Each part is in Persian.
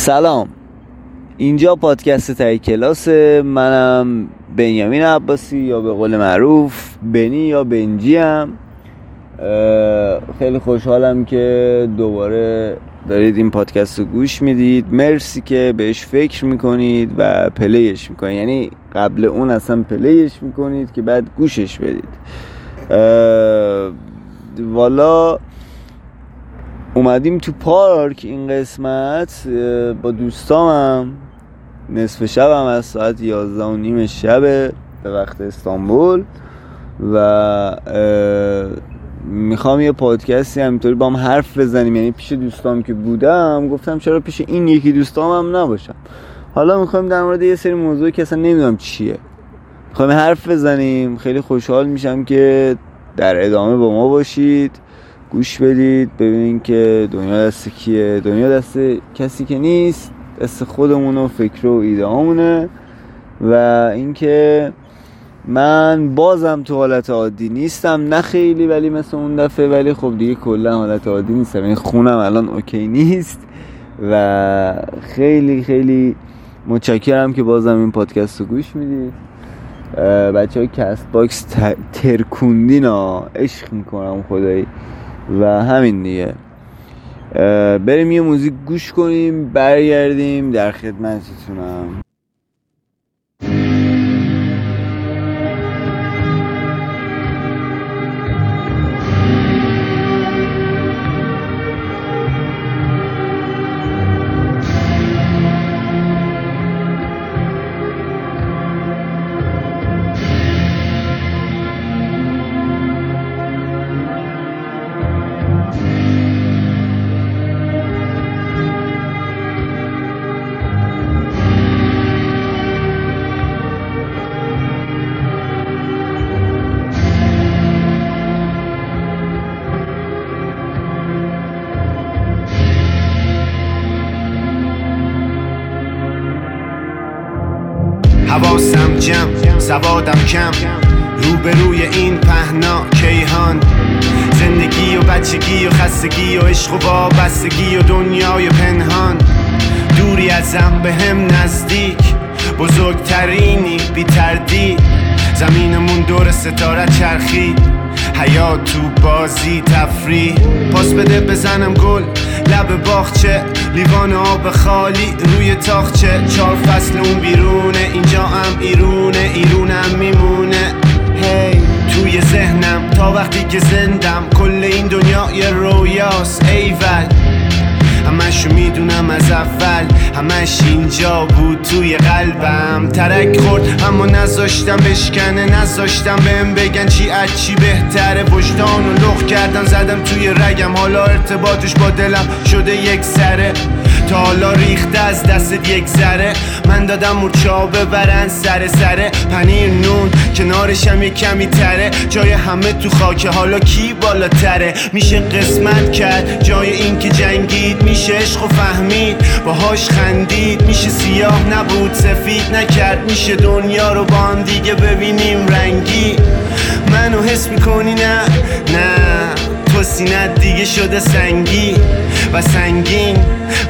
سلام. اینجا پادکست تای کلاس. منم بنیامین عباسی یا به قول معروف بنی یا بنجی هم خیلی خوشحالم که دوباره دارید این پادکست رو گوش می‌دید. مرسی که بهش فکر می‌کنید و پلیش می‌کنید. یعنی قبل اون اصلا پلیش می‌کنید که بعد گوشش بدید. والا اومدیم تو پارک این قسمت با دوستامم. نصف شب هم از ساعت یازده و نیم شب به وقت استانبول. و می‌خوام یه پادکستی همینطوری با هم حرف بزنیم. یعنی پیش دوستام که بودم گفتم چرا پیش این یکی دوستام هم نباشم. حالا می‌خوایم در مورد یه سری موضوعی که اصلا نمی‌دونم چیه. می‌خوایم حرف بزنیم. خیلی خوشحال میشم که در ادامه با ما باشید. گوش بدید ببینید که دنیا دست کیه. دنیا دست کسی که نیست دست خودمون و فکر و ایده همونه و اینکه من بازم تو حالت عادی نیستم. نه خیلی ولی مثل اون دفعه ولی خب دیگه کلا حالت عادی نیستم. این یعنی خونم الان اوکی نیست. و خیلی خیلی متشکرم که بازم این پادکست رو گوش می‌دید بچه های کست باکس ترکوندین ها عشق می‌کنم خدایی. و همین دیگه. بریم یه موزیک گوش کنیم برگردیم در خدمتتونم. نذاشتم بشکنه نذاشتم بهم بگن چی از چی بهتره. وجدان و لخ کردم زدم توی رگم. حالا ارتباطش با دلم شده یک سره. تا حالا ریخته از دست یک ذره. من دادم مورچا ببرن سر سره پنیر نون. کنارشم یه کمی تره. جای همه تو خاکه حالا کی بالاتره؟ میشه قسمت کرد. جای این که جنگید میشه عشق و فهمید. باهاش خندید. میشه سیاه نبود سفید نکرد. میشه دنیا رو با هم دیگه ببینیم رنگی. منو حس می‌کنی نه؟ نه. تو سینت دیگه شده سنگی. و سنگین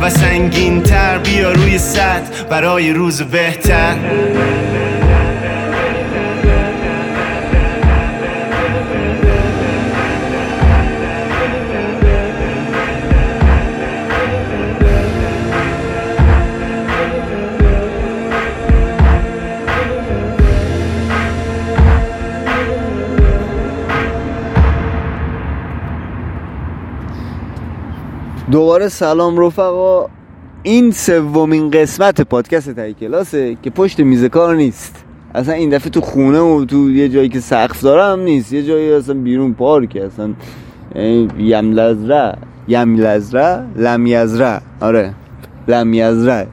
و سنگین تر بیا روی سطح برای روز بهتر. دوباره سلام رفقا. این سومین قسمت پادکست تای کلاسه که پشت میز کار نیست. اصلا این دفعه تو خونه و تو یه جایی که سقف داره هم نیست. یه جایی اصلا بیرون پارکه اصلا. یملزره یملزره لمیزره آره. لمیزره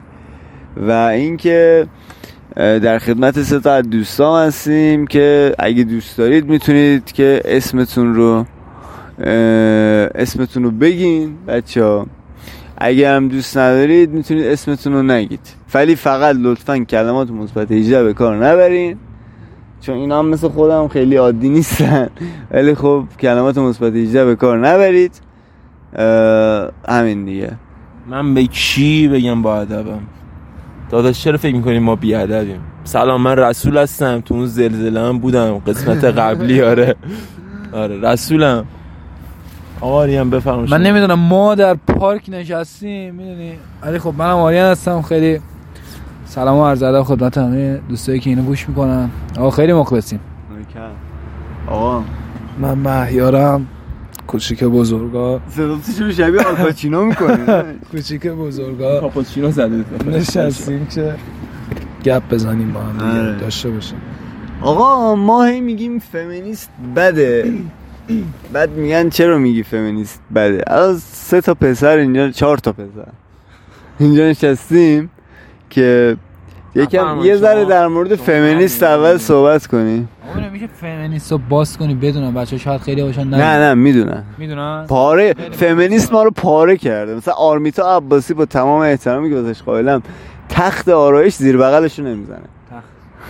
و اینکه در خدمت سه تا دوستان هستیم که اگه دوست دارید می‌تونید که اسمتون رو اسمتون رو بگین. بچه ها اگه هم دوست ندارید می‌تونید اسمتون رو نگید. ولی فقط لطفا کلمات مثبت 18 به کار نبرین. چون اینا هم مثل خودم خیلی عادی نیستن. ولی خب کلمات مثبت 18 به کار نبرید. همین دیگه. من به کی بگم با ادبم؟ داداش چرا فکر می‌کنیم ما بیادبیم سلام من رسول هستم. تو اون زلزله هم بودم. قسمت قبلی آره. آره رسولم. آریان بفرمایید من نمی‌دونم ما در پارک نشستیم می‌دونی؟ ولی خب منم آریان هستم خیلی سلام و عرض ادب خدمت همه دوستایی که اینو گوش می‌کنن. آقا خیلی مخلصیم. آقا. من مهیارم کوچیک بزرگا. صدا چه شبیه آلپاچینو می‌کنه کوچیک بزرگا. کاپوچینو زده نشستیم که گپ بزنیم با هم دیگه. آره. داشته باشیم. آقا ما هی میگیم فمینیست بده. بعد میگن چرا میگی فمینیست؟ بده از سه تا پسر اینجا چهار تا پسر. اینجا نشستیم که یکم یه ذره. در مورد فمینیست. اول صحبت کنیم آقا نمیشه فمینیست رو باز کنی بدونم بچه شاید خیلی باشن نه نه می‌دونن. می‌دونن؟ پاره فمینیست ما رو پاره کرده. مثلا آرمیتا عباسی با تمام احترامی که واسش قائلم تخت آرایش زیر بغلشو نمی‌زنه.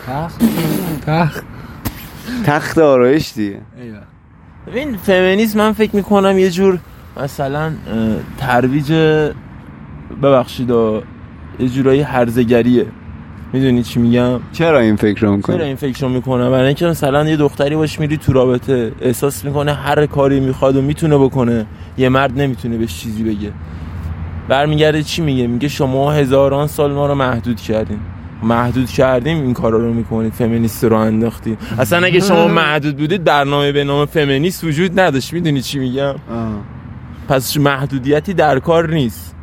تخت؟ تخت؟ تخت آرایش دیگه. ایوه. ببین فمینیسم من فکر می‌کنم یه جور مثلا ترویج ببخشید آ، یه جورایی هرزگریه. می‌دونی چی میگم؟ چرا این فکر رو چرا می‌کنی این فکر رو می‌کنم؟ برای اینکه مثلا یه دختری باش میری تو رابطه احساس می‌کنه هر کاری می‌خواد و می‌تونه بکنه. یه مرد نمی‌تونه بهش چیزی بگه. برمیگرده چی میگه؟ میگه شما هزاران سال ما رو محدود کردین. محدود کردیم این کارا رو می‌کنید فمینیست رو انداختید. اصلا اگه شما محدود بودید برنامه به نام فمینیست وجود نداشت. می‌دونی چی میگم؟ پس محدودیتی در کار نیست.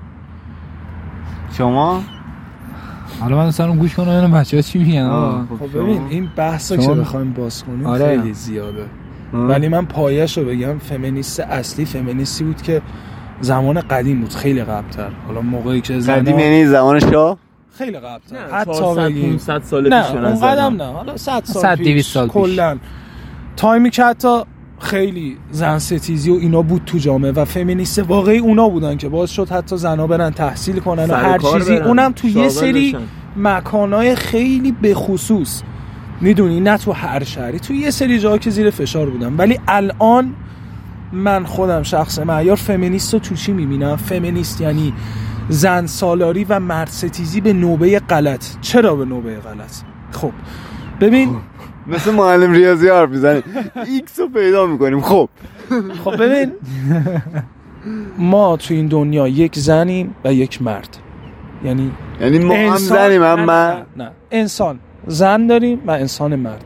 شما؟ حالا من اصلا گوش کنم ببینم بچه‌ها چی میگن. آقا. خب ببین این بحثا که بخوایم باز کنیم آره. خیلی زیاده. ولی من پایش رو بگم فمینیست اصلی فمینیستی بود که زمان قدیم بود خیلی قبلتر. حالا موقعی که قدیم زنا یعنی زمان شاه؟ خیلی قبلتر نه، حتی 400 بگیم 500 سال نه پیش به اون نظرم. قدم نه حالا 100 سال 100 پیش 200 سال پیش. کلا تایمی که حتی خیلی زن ستیزی و اینا بود تو جامعه و فمینیست واقعی اونا بودن که باز شد حتی زنا برن تحصیل کنن و هر چیزی برن. اونم تو یه سری بشن. مکانهای خیلی بخصوص می‌دونی نه تو هر شهری تو یه سری جاها که زیر فشار بودم ولی الان من خودم شخص معیار فمینیست رو تو چی می‌بینم فمینیست یعنی زن سالاری و مرد ستیزی به نوبه غلط. چرا به نوبه غلط؟ خب ببین مثل معلم ریاضی حرف می‌زنیم ایکس رو پیدا می‌کنیم. خب. خب ببین. ما تو این دنیا یک زنیم و یک مرد. یعنی یعنی ما هم زنیم هم من نه, نه. انسان. زن داریم و انسان مرد.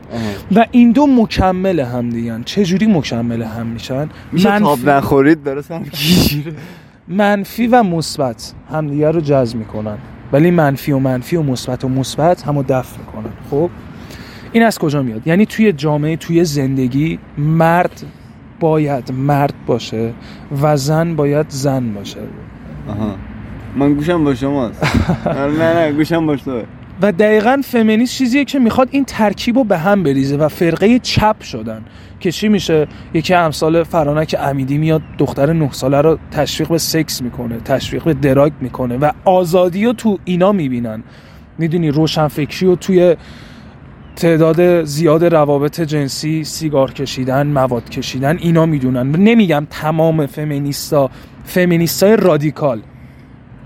و این دو مکمل هم دیگن چجوری مکمل هم میشن؟ میشه تاب نخورید داره سر گیره منفی و مثبت همدیگه رو جذب می‌کنن. ولی منفی و منفی و مثبت و مثبت همو دفع می‌کنن. خب؟ این از کجا میاد؟ یعنی توی جامعه توی زندگی مرد باید مرد باشه و زن باید زن باشه. آها. من گوشم با شماست. نه نه گوشم با تو و دقیقا فمینیست چیزیه که می‌خواد این ترکیب رو به هم بریزه و فرقه چپ شدن. که چی میشه؟ یکی امثال فرانک امیدی میاد دختر نه ساله رو تشویق به سکس می‌کنه تشویق به دراگ می‌کنه و آزادی رو تو اینا می‌بینن. می‌دونی روشنفکری رو توی تعداد زیاد روابط جنسی سیگار کشیدن مواد کشیدن اینا می‌دونن. نمیگم تمام فمینیستا فمینیستای رادیکال.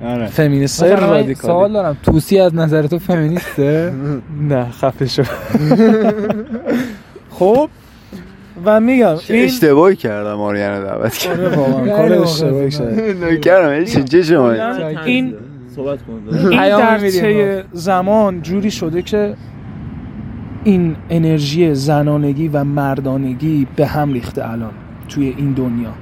آره. فمینیستای مثلا من رادیکال سوال دارم توسی از نظر تو فمینیسته؟ نه خفه شو. خب و میگم این اشتباهی کردم آریان رو دعوت کردم. آره واقعا کار اشتباهی شد. نکردم چه چه شما؟ این صحبت این در طی زمان جوری شده که این انرژی زنانگی و مردانگی به هم ریخته الان توی این دنیا.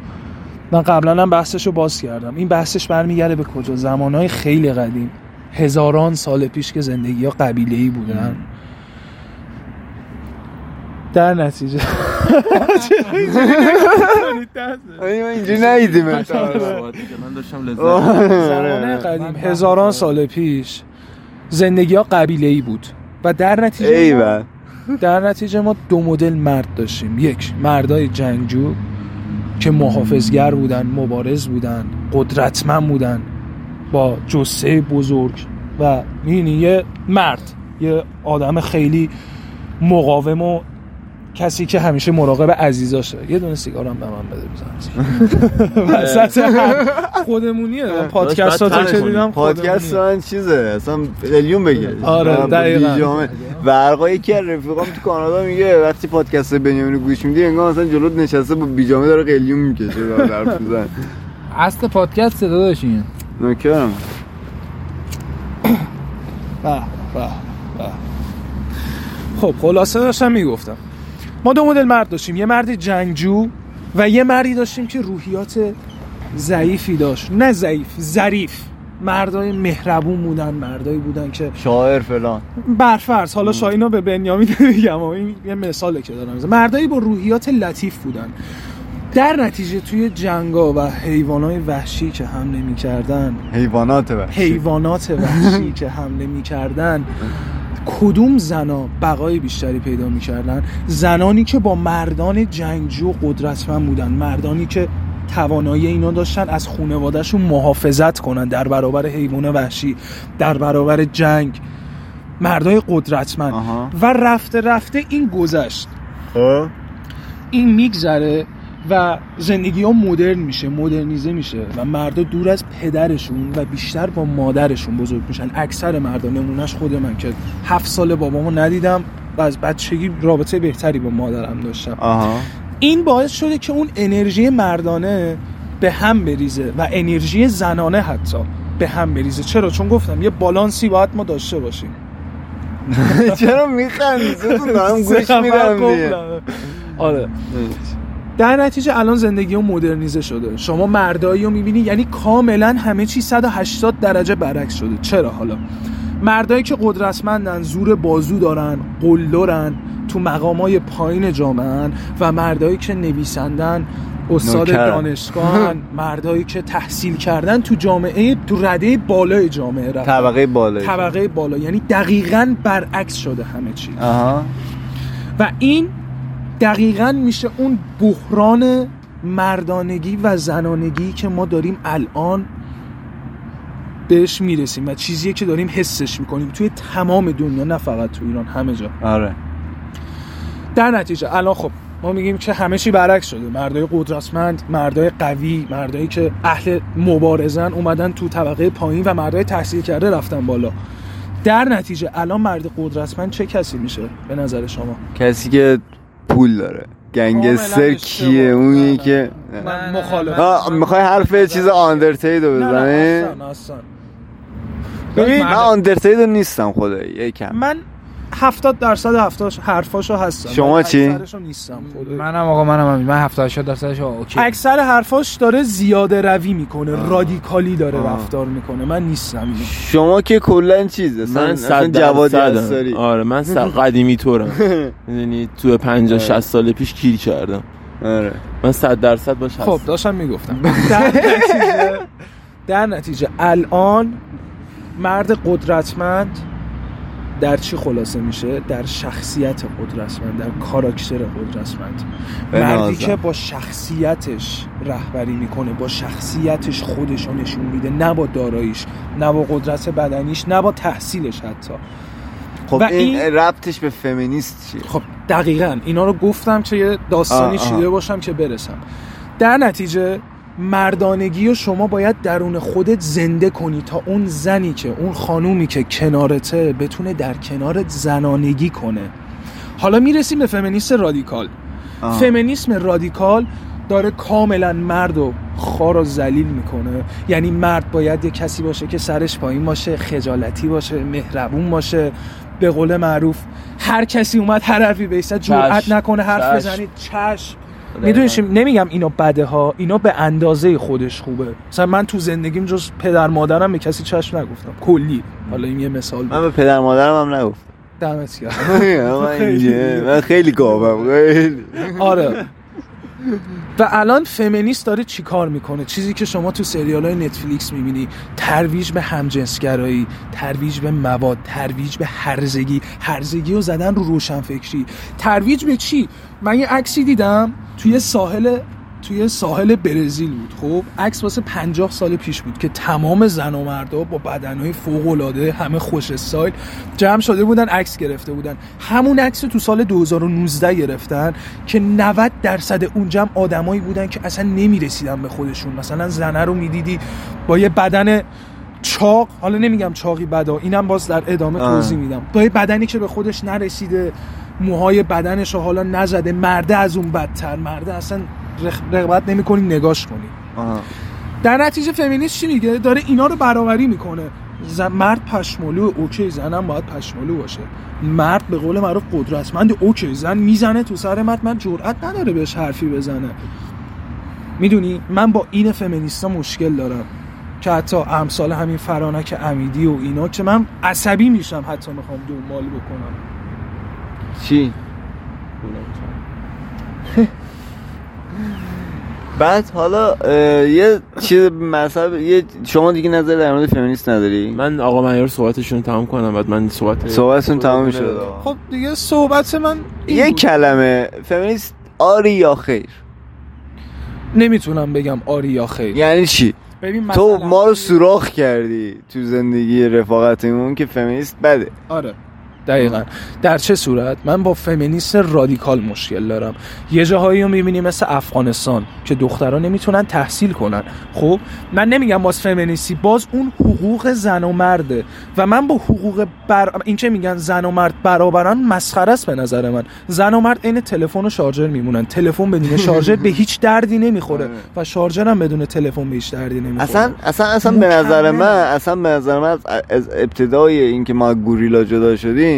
من قبلا هم بحثش رو باز کردم. این بحثش برمیگرده به کجا؟ زمانهای خیلی قدیم. هزاران سال پیش که زندگی ها قبیله ای بودن. در نتیجه. اینجوری نیدیم من داشتم لذت زمان قدیم هزاران سال پیش زندگی ها قبیله ای بود و در نتیجه در نتیجه ما دو مدل مرد داشتیم. یک مردای جنگجو که محافظگر بودن مبارز بودن قدرتمند بودن با جسه بزرگ و می‌بینی یه مرد یه آدم خیلی مقاوم و کسی که همیشه مراقب عزیزاشه. یه دونه سیگارم به من بده بزنم وسط. خودمونیه. پادکست ها که دیدم؟ پادکست. من چیزه. اصلا قلیون بگه. آره، دقیقاً. بیجامه ورقا یکی از رفیقام تو کانادا میگه وقتی پادکست بنیامینو گوش میدی انگار مثلا جلوت نشسته با بیجامه داره قلیون می‌کشه داره حرف می‌زنه. اصل پادکست صدا داشتین نکرم. خب خلاصه داشتم می‌گفتم. ما دو مدل مرد داشتیم. یه مرد جنگجو و یه مردی داشتیم که روحیات ضعیفی داشت. نه ضعیف ظریف. مردای مهربون بودن مردایی بودن که شاعر فلان. برفرض. حالا شاینو به بنیامین میگم این یه مثاله که دارم. مردایی با روحیات لطیف بودن. در نتیجه توی جنگا و حیوانات وحشی که حمله می‌کردن حیوانات وحشی. حیوانات وحشی که حمله می‌کردن کدوم زنا بقای بیشتری پیدا می‌کردن؟ زنانی که با مردان جنگجو قدرتمند بودن مردانی که توانایی اینا داشتن از خانوادهشون محافظت کنن در برابر حیوان وحشی در برابر جنگ. مردای قدرتمند. و رفته رفته این گذشت. این میگذره. و زندگی ها مدرن میشه مدرنیزه میشه و مردا دور از پدرشون و بیشتر با مادرشون بزرگ میشن. اکثر مردا نمونهش خود من که هفت سال بابامو ندیدم و از بچگی رابطه بهتری با مادرم داشتم. آها. این باعث شده که اون انرژی مردانه به هم بریزه و انرژی زنانه حتی به هم بریزه. چرا؟ چون گفتم یه بالانسی باید ما داشته باشیم. چرا میخندی؟ تو دارم گوش میدم آره. در نتیجه الان زندگی اون مدرنیزه شده. شما مردایی رو می‌بینی یعنی کاملا همه چی 180 درجه برعکس شده. چرا حالا؟ مردایی که قدرتمندن زور بازو دارن قلدرن تو مقامای پایین جامعه و مردایی که نویسندن استاد نوکرن. دانشگاه مردایی که تحصیل کردن تو جامعه تو رده بالای جامعه رفتن. طبقه بالایی طبقه بالا یعنی دقیقا برعکس شده همه چی. آها. و این دقیقا میشه اون بحران مردانگی و زنانگی که ما داریم الان بهش می‌رسیم و چیزیه که داریم حسش می‌کنیم توی تمام دنیا نه فقط تو ایران همه جا. آره. در نتیجه الان خب ما میگیم که همه چی برعکس شده. مردای قدرتمند مردای قوی مردایی که اهل مبارزن اومدن تو طبقه پایین و مردای تحصیل کرده رفتن بالا. در نتیجه الان مرد قدرتمند چه کسی میشه به نظر شما؟ کسی که پول داره. گنگستر کیه. اونی که من مخالف می‌خوای حرف چیز آندرتید رو نه، نه، بزنی؟ اصلا، اصلا. ببین من آندرتید رو نیستم خدایی یکم. من 70 درصد هفتاش حرفاشو هستم شما چی؟ اکثرشو نیستم خدایی. منم آقا منم. من 70 80 درصدش اوکی اکثر حرفاش داره زیاده روی می‌کنه رادیکالی داره آه. رفتار می‌کنه من نیستم اینو. شما که کلا چیز اصلا من صد جوادی. هستاری آره من صد قدیمی طورم می‌دونی تو 50 60 سال پیش کیر کردم آره من 100 درصد باش هستم خب داشتم می‌گفتم در نتیجه در نتیجه الان مرد قدرتمند در چی خلاصه میشه؟ در شخصیت قدرتمند در کاراکتر قدرتمند. مردی. که با شخصیتش رهبری می‌کنه با شخصیتش خودش رو نشون میده نه با داراییش نه با قدرت بدنیش نه با تحصیلش حتی. خب و این این- ربطش به فمینیست چیه؟ خب دقیقا اینا رو گفتم که یه داستانی. چیده باشم که برسم. در نتیجه مردانگی رو شما باید درون خودت زنده کنی تا اون زنی که اون خانومی که کنارته بتونه در کنارت زنانگی کنه حالا می‌رسیم به فمینیست رادیکال آه. فمینیسم رادیکال داره کاملا مرد و خار و ذلیل می‌کنه یعنی مرد باید یه کسی باشه که سرش پایین باشه خجالتی باشه مهربون باشه به قول معروف هر کسی اومد هر حرفی بیسته جرأت. نکنه حرف. بزنید چشم می‌دونی چی؟ نمیگم اینا بده ها اینا به اندازه خودش خوبه. مثلا من تو زندگیم جز پدر مادرم به کسی چشم نگفتم. کلی. حالا این یه مثال بود. من به پدر مادرم هم نگفتم. دمت گرم. من خیلی گاوم. خیلی آره. و الان فمینیست داره چیکار می‌کنه؟ چیزی که شما تو سریال های نتفلیکس می‌بینی. ترویج به همجنسگرایی ترویج به مواد ترویج به هرزگی. هرزگی رو زدن رو روشنفکری. ترویج به چی؟ من یه عکسی دیدم توی ساحل توی ساحل برزیل بود. خب عکس واسه 50 سال پیش بود که تمام زن و مردا با بدنهای فوق العاده همه خوش استایل جمع شده بودن عکس گرفته بودن. همون عکس تو سال 2019 گرفتن که 90 درصد اون جمع آدمایی بودن که اصلا نمی‌رسیدن به خودشون. مثلا زنه رو می‌دیدی با یه بدن چاق حالا نمیگم چاقی بدا اینم باز در ادامه. توضیح میدم. با یه بدنی که به خودش نرسیده موهای بدنش رو حالا نزده مرده از اون بدتر. مرده اصلا رغبت نمی‌کنی نگاش کنی. آها. در نتیجه فمینیست چی میگه؟ داره اینا رو برابری می‌کنه. زن... مرد پشمالو okay زنم باید پشمالو باشه. مرد به قول معروف قدرتمند okay زن می‌زنه تو سر مرد. مرد جرئت نداره بهش حرفی بزنه. می‌دونی؟ من با این فمینیستا مشکل دارم. که حتی امثال همین فرانک امیدی و اینا که من عصبی میشم حتی می‌خوام دنبال بکنم. چی؟ بعد حالا یه چیز مثلا یه شما دیگه نظر در مورد فمینیست نداری؟ من آقا معیار صحبتشون رو تمام کنم بعد من صحبت صحبتتون تمام شد خب دیگه صحبت من یه بود. کلمه فمینیست آری یا خیر؟ نمی‌تونم بگم آری یا خیر. یعنی چی؟ ببین تو ما رو سوراخ کردی تو زندگی رفاقتمون که فمینیست بده. آره. دقیقا. در چه صورت؟ من با فمینیست رادیکال مشکل دارم. یه جاهایی رو می‌بینی مثل افغانستان که دخترها نمی‌تونن تحصیل کنن. خب من نمیگم باز فمینیستی باز اون حقوق زن و مرده. و من با حقوق بر... این که میگن؟ زن و مرد برابرن مسخره است به نظر من. زن و مرد عین تلفن و شارژر میمونن. تلفن بدون شارژر به هیچ دردی نمی‌خوره. و شارژر هم بدون تلفن به هیچ دردی نمی‌خوره. اصلا اصلا اصلا به نظر. من اصلا به نظر من از, ابتدای اینکه ما گوریلا جدا شدیم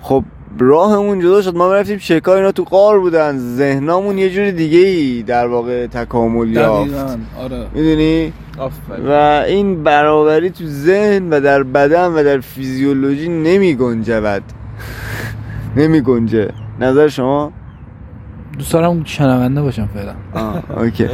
خب راهمون جدا شد. ما رفتیم شکار اینا تو قار بودن. ذهنامون یه جور دیگه ای در واقع تکامل یافت. آره. می‌دونی؟ و این برابری تو ذهن و در بدن و در فیزیولوژی نمی گنجود. نمی گنجه. نظر شما؟ دوست دارم شنونده باشم فعلا. اوکی.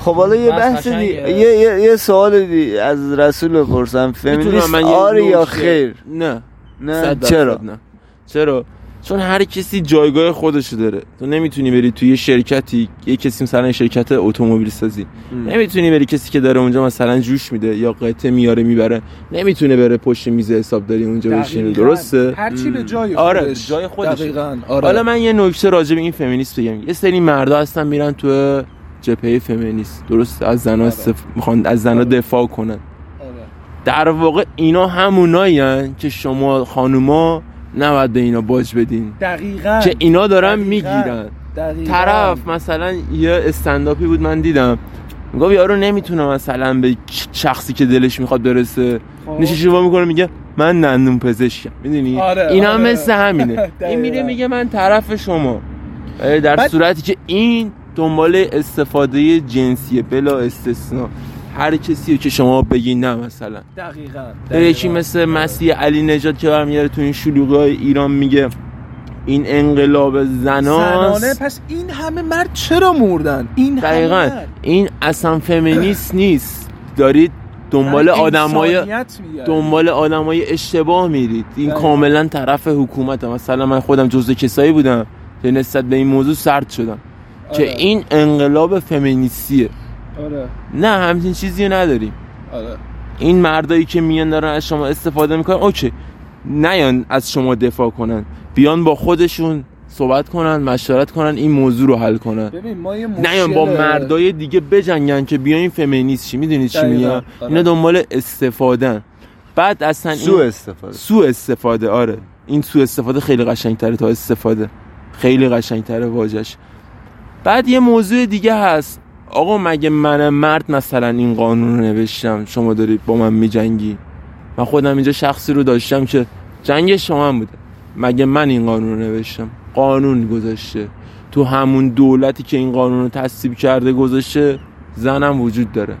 خب حالا یه بحث. دیگه یه, یه, یه سوال دی از رسول بپرسم. فمینیست آره یا خیر؟ نه. نه چرا؟ نه. چرا؟ چون هر کسی جایگاه خودشو داره. تو نمی‌تونی بری توی یه شرکتی یه کسی مثلا شرکت اتومبیل سازی. نمی‌تونی بری کسی که داره اونجا مثلا جوش میده یا قطعه میاره می‌بره. نمی‌تونه بره پشت میز حسابداری اونجا بشینه. درسته؟ هر چی به جای آره، خودش. جای خودش. دقیقاً. آره. حالا من یه نکته راجع به این فمینیست بگم. یه سری مردا هستن میرن تو جبهه فمینیست. درست از زنا استف... می‌خوان از زنا دفاع کنن. آره. در واقع اینا همونایی که شما خانوما نباید به اینا باج بدین دقیقاً که اینا دارن دقیقاً. می‌گیرن دقیقاً. طرف مثلا یه استنداپی بود من دیدم میگه یارو نمی‌تونه مثلا به شخصی که دلش می‌خواد برسه خب. نشیش رو می‌کنه میگه من دندون پزشکم می‌دونی آره، این هم آره. مثل همینه. این میره میگه من طرف شما در صورتی که این دنبال استفاده جنسیه بلا استثنا هر کسی که شما بگین نه مثلا دقیقاً یا یکی دقیقاً. مثل مسیح علی نجات که برمیگره تو این شلوغی های ایران میگه این انقلاب زناست زنانه پس این همه مرد چرا مردن این دقیقا همه مرد. این اصلا فمینیست نیست دارید دنبال آدمای. دنبال آدمای اشتباه میرید این دقیقاً. کاملا طرف حکومت مثلا من خودم جزء کسایی بودم که نسبت به این موضوع سرد شدم که آره. این انقلاب فمینیستیه آره. نه همچین چیزی رو نداریم. آره. این مردایی که میان دارن از شما استفاده می‌کنن اوکی. نیان از شما دفاع کنن. بیان با خودشون صحبت کنن مشورت کنن این موضوع رو حل کنن. ببین ما یه نیان با مشکل- مردای دیگه بجنگن که بیاین فمینیست چی می‌دونی چی. میگم؟ آره. اینا دنبال استفادن. بعد اصلا سو این استفاده. سو استفاده آره. این سو استفاده خیلی قشنگتره تا استفاده. خیلی قشنگتره واجش بعد یه موضوع دیگه هست. آقا مگه من مرد مثلا این قانون رو نوشتم؟ شما دارید با من میجنگی؟ من خودم اینجا شخصی رو داشتم که جنگ شما هم بوده. مگه من این قانون رو نوشتم؟ قانون گذاشته. تو همون دولتی که این قانون رو تصویب کرده گذاشته زنم وجود داره.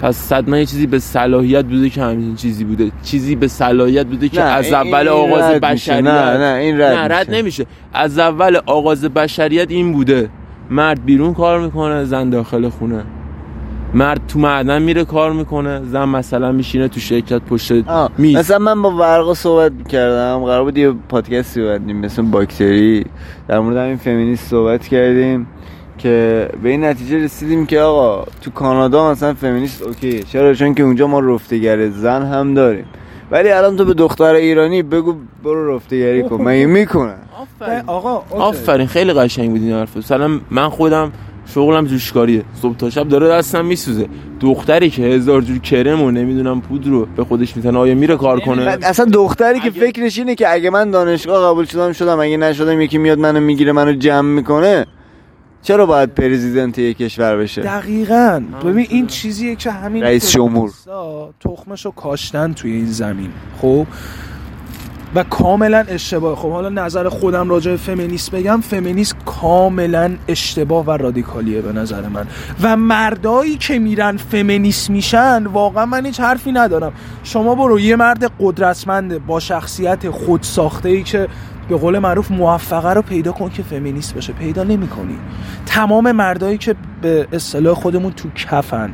پس صدما یه چیزی به صلاحیت بوده که همین چیزی بوده. چیزی به صلاحیت بوده که از اول آغاز. بشریت نه نه این رد, نه رد میشه. نمیشه. از اول آغاز بشریت این بوده. مرد بیرون کار می‌کنه زن داخل خونه. مرد تو معدن میره کار می‌کنه زن مثلا میشینه تو شرکت پشت میز. مثلا من با ورقا صحبت کردم قرار بود یه پادکستی بدیم مثل باکتری. در مورد همین فمینیست صحبت کردیم که به این نتیجه رسیدیم که آقا تو کانادا مثلا فمینیست اوکی چرا؟ چون که اونجا ما رفتگر زن هم داریم. ولی الان تو به دختر ایرانی بگو برو رفتگری کن. مگه می‌کنن آقا اوکی. آفرین. خیلی قشنگ بود این حرف. مثلا من خودم شغلم جوشکاریه صبح تا شب داره دستم میسوزه. دختری که هزار جور کرم و نمی‌دونم پودر رو به خودش میتنه آیا میره کار کنه؟ بعد اصلا دختری که فکرش اینه که اگه من دانشگاه قبول شدم شدم اگه نشدم یکی میاد منو می‌گیره منو جمع می‌کنه چرا باید پرزیدنت یک کشور بشه؟ دقیقا. ببین این چیزیه که همین رئیس جمهور. تخمشو کاشتن توی این زمین. خب؟ و کاملا اشتباه. خب حالا نظر خودم راجع به فمینیست بگم. فمینیست کاملا اشتباه و رادیکالیه به نظر من. و مردایی که میرن فمینیست میشن واقعا من هیچ حرفی ندارم. شما برو یه مرد قدرتمند با شخصیت خودساخته ای که به قول معروف موفقه رو پیدا کن که فمینیست باشه پیدا نمی‌کنی. تمام مردایی که به اصطلاح خودمون تو کفن.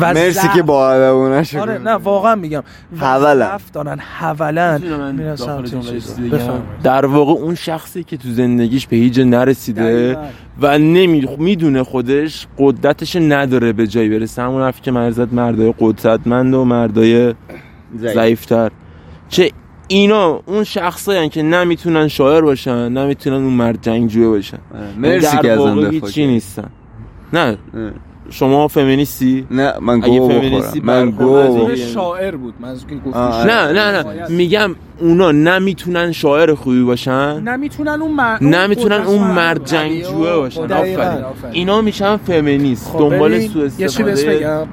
و مرسی که با شد آره نه واقعا میگم. حولن. دارن حولن. در واقع اون شخصی که تو زندگیش به هیچ جا نرسیده. و نمی می‌دونه خودش قدرتش نداره به جایی برسه. همون حرفی که مرزت مردای قدرتمند و مردای ضعیفتر. چه اینا اون شخصایی که نمی‌تونن شاعر باشن نمی‌تونن اون مرد جنگجوی باشن. مرسی در که ازم هیچی. نیستن. نه. اه. شما فمینیستی؟ نه من گو فمینیستی بخورم. من گو شاعر بود. آه، نه نه نه. میگم اونا نمی‌تونن شاعر خوبی باشن؟ نمی‌تونن اون مرد نمی‌تونن اون مرد جنگجوه باشن. دقیقاً. آفرین. اینا میشن فمینیست. خب دنبال سوء یه چی بهت استفاده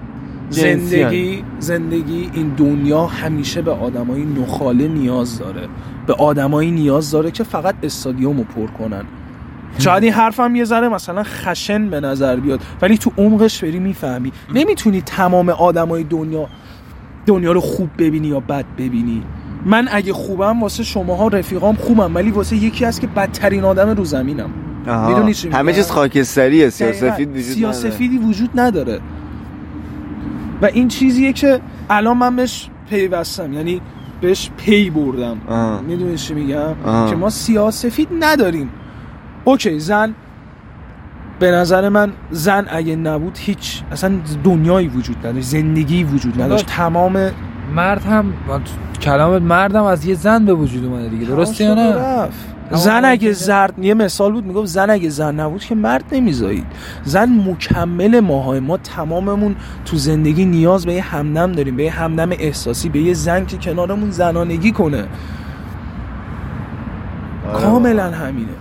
زندگی زندگی این دنیا همیشه به آدمای نخاله نیاز داره. به آدمایی نیاز داره که فقط استادیوم رو پر کنن. شاید این حرفم یه ذره مثلا خشن به نظر بیاد ولی تو عمقش بری می‌فهمی. نمی‌تونی تمام آدمای دنیا دنیا رو خوب ببینی یا بد ببینی. من اگه خوبم واسه شماها رفیقام خوبم ولی واسه یکی هست که بدترین آدم رو زمینم. می‌دونی چی همه؟ چیز خاکستریه سیاسفید. وجود سیاسفیدی وجود نداره. و این چیزیه که الان من بهش پیوستم یعنی بهش پی بردم. می‌دونی چی میگم آه. که ما سیاسفید نداریم اوکی زن به نظر من زن اگه نبود هیچ اصلا دنیایی وجود نداشت زندگی وجود نداشت تمام مرد هم کلام مردم از یه زن به وجود اومده دیگه درسته یا نه رفت. زن اگه زرد یه مثال بود می‌گفت زن اگه زن نبود که مرد نمیزایید. زن مکمل ماهای ما تماممون تو زندگی نیاز به یه همدم داریم به یه همدم احساسی به یه زن که کنارمون زنانگی کنه. کاملا همینه.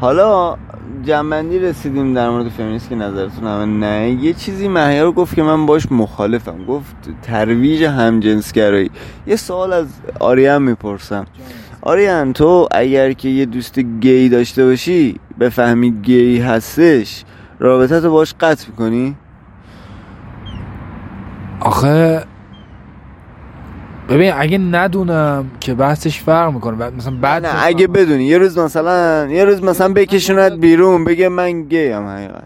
حالا جنبندی رسیدیم در مورد فمینیست که نظرتون همه نه. یه چیزی مهیار گفت که من باش مخالفم. گفت ترویج همجنسگرایی. یه سوال از آریان می‌پرسم. آریان تو اگر که یه دوست گی داشته باشی بفهمی گی هستش رابطه تو باش قطع می‌کنی؟ آخه ببین اگه ندونم که بحثش فرق می‌کنه بعد مثلا بعد نه اگه بدونی یه روز مثلا یه روز مثلا بکشونت بیرون بگه من گی هم حقیقت.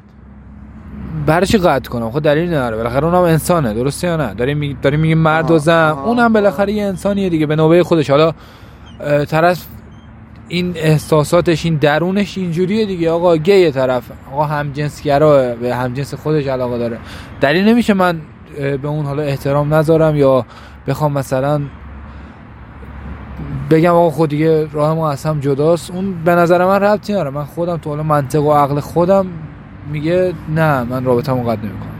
برای چی قطع کنم؟ خب دلیل نداره. بالاخره اونم انسانه درسته یا نه؟ داریم میگیم داریم میگیم مرد و زن. اونم بالاخره یه انسانیه دیگه به نوبه خودش. حالا طرف این احساساتش این درونش اینجوریه دیگه. آقا گیه طرف. آقا همجنسگرا به همجنس خودش علاقه داره. دلیل نمیشه من به اون حالا احترام نذارم یا بخوام مثلا بگم آقا خود دیگه راه ما از هم جداست. اون به نظر من ربطی نداره. من خودم تو حالا منطق و عقل خودم میگه نه من رابطه قطع نمی‌کنم.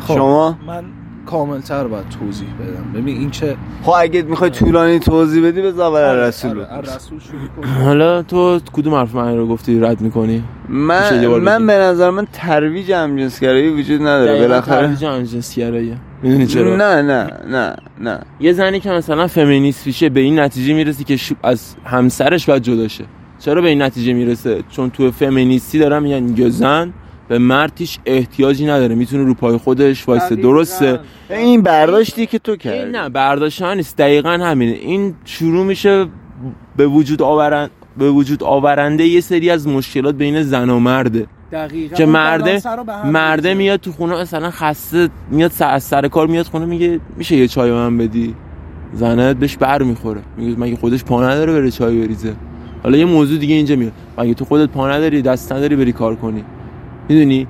خب شما؟ من کاملتر باید توضیح بدم. ببین این چه خب اگه می‌خوای طولانی توضیح بدی رسول آره،. آره، رسول شروع کن. حالا تو کدوم حرف من رو گفتی؟ رد می‌کنی؟ من من؟ به نظر من ترویج همجنسگرایی وجود نداره بالاخره جنسگراییه می‌دونی چرا؟ نه نه نه نه. یه زنی که مثلا فمینیست میشه به این نتیجه می‌رسه که شو- از همسرش باید جدا شه. چرا به این نتیجه می‌رسه؟ چون تو فمینیستی دارم میگن یه زن به مرد هیچ احتیاجی نداره. می‌تونه رو پای خودش وایسه درسته؟ این برداشتی که تو این کردی. نه برداشتن نیست. دقیقا همینه. این شروع میشه به وجود آورن به وجود آورنده یه سری از مشکلات بین زن و مرده. دقیقاً. که مرده مرده. میاد تو خونه مثلا خسته میاد سر از سر کار میاد خونه میگه میشه یه چای به من بدی؟ زنت بهش بر می‌خوره. میگه مگه خودش پا نداره بره چای بریزه؟ حالا یه موضوع دیگه اینجا میاد. مگه تو خودت پا نداری دست نداری بری کار کنی؟ می‌دونی؟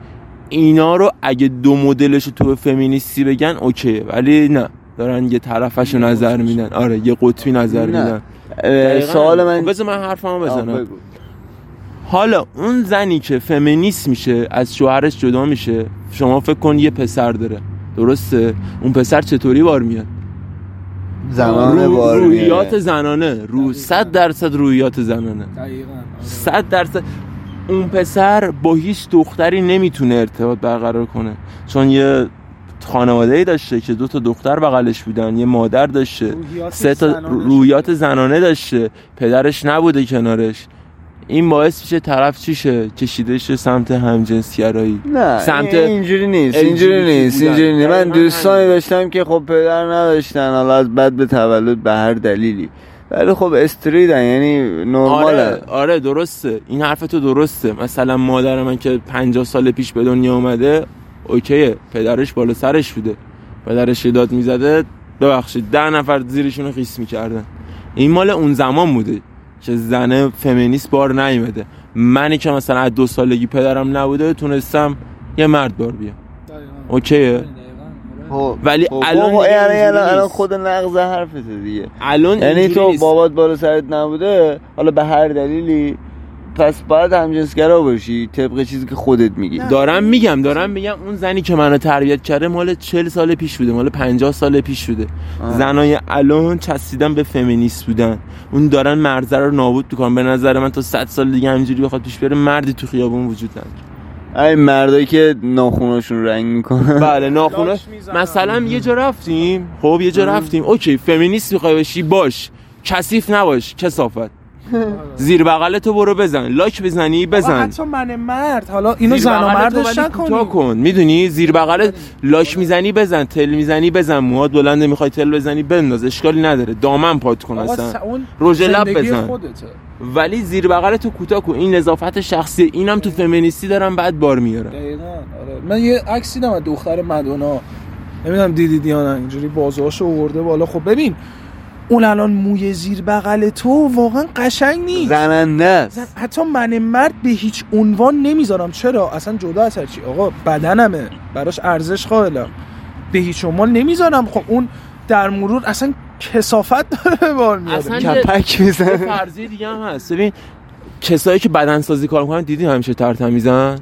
اینا رو اگه دو مدلش رو تو فمینیستی بگن اوکیه. ولی نه. دارن یه طرفش رو نظر میدن. آره یه قطبی نظر نه. میدن. سوال من خب بذار من حرفمو بزنم. حالا اون زنی که فمینیست میشه از شوهرش جدا میشه شما فکر کن یه پسر داره. درسته؟ اون پسر چطوری بار میاد؟ زمان رو- بار روحیات میاره. زنانه. رو صد درصد روحیات زنانه. صد درصد. اون پسر با هیچ دختری نمی‌تونه ارتباط برقرار کنه. چون یه خانواده ای داشته که دو تا دختر بغلش بودن یه مادر داشته سه تا رویات زنانه داشته پدرش نبوده کنارش. این باعث میشه طرف چیشه کشیده شه سمت همجنسگرایی. نه سمت این- اینجوری نیست اینجوری نیست. اینجوری نیست. من دوستانی. داشتم که خب پدر نداشتن حالا از بد به تولد به هر دلیلی. ولی خب استریدن یعنی نرماله. آره آره درسته. این حرف تو درسته. مثلا مادر من که 50 سال پیش به دنیا اومده اوکیه. پدرش بالا سرش بوده. پدرش داد می‌زده ببخشید ده نفر زیرشون رو خیس می‌کردن. این مال اون زمان بوده که زنه فمینیست بار نیومده. منی که مثلا از دو سالگی پدرم نبوده تونستم یه مرد بار بیام. اوکیه؟ ولی خب، الان خب، دیگه یعنی الان الان. خود نقض حرفته دیگه. الان یعنی تو. بابات بالا سرت نبوده حالا به هر دلیلی پس باید همجنسگرا باشی طبق چیزی که خودت میگی. دارم میگم دارم میگم اون زنی که منو تربیت کرده مال 40 سال پیش بوده مال 50 سال پیش بوده. آه. زنای الان چسبیدن به فمینیست بودن. اون دارن مرزه رو نابود می‌کنن. به نظر من تا 100 سال دیگه همینجوری بخواد پیش بره مردی تو خیابون وجود نداره. این مردایی که ناخوناشون رنگ می‌کنن. بله می‌زنن. مثلا یه جا رفتیم. خب یه جا رفتیم. اوکی فمینیست می‌خوای باشی باش. کثیف نباش کسافت زیر بغلتو برو بزن. لاک بزنی بزن. حتی من مرد. حالا اینو زن و مردش نکنی. کن. می‌دونی؟ زیر بغلت لاش می‌زنی بزن. تل می‌زنی بزن. موهات بلنده می‌خوای تل بزنی بنداز. اشکالی نداره. دامن پات کن اصلا. رژ لب بزن. خودته. ولی زیر بغلتو کوتاه کن. این نظافت شخصی اینم تو فمینیستی دارم بعد بار میارم. دقیقاً. آره. من یه عکس دیدم از دختر مدونا. نمی‌دونم دیدید یا نه. اینجوری بازوهاشو آورده بالا. خب ببین اون الان موی زیر بغل تو واقعا قشنگ نیست. زننده زن- است حتی من مرد به هیچ عنوان نمی‌ذارم. چرا؟ اصلا جدا از هر چی. آقا بدنمه. براش ارزش قائلم. به هیچ عنوان نمی‌ذارم. خب اون در مرور اصلا کسافت داره بار میاره اصلا کپک یه می‌زنه فرضیه دیگه هم هست. ببین کسایی که بدن سازی کار می‌کنن دیدی همیشه ترتمیزن آره.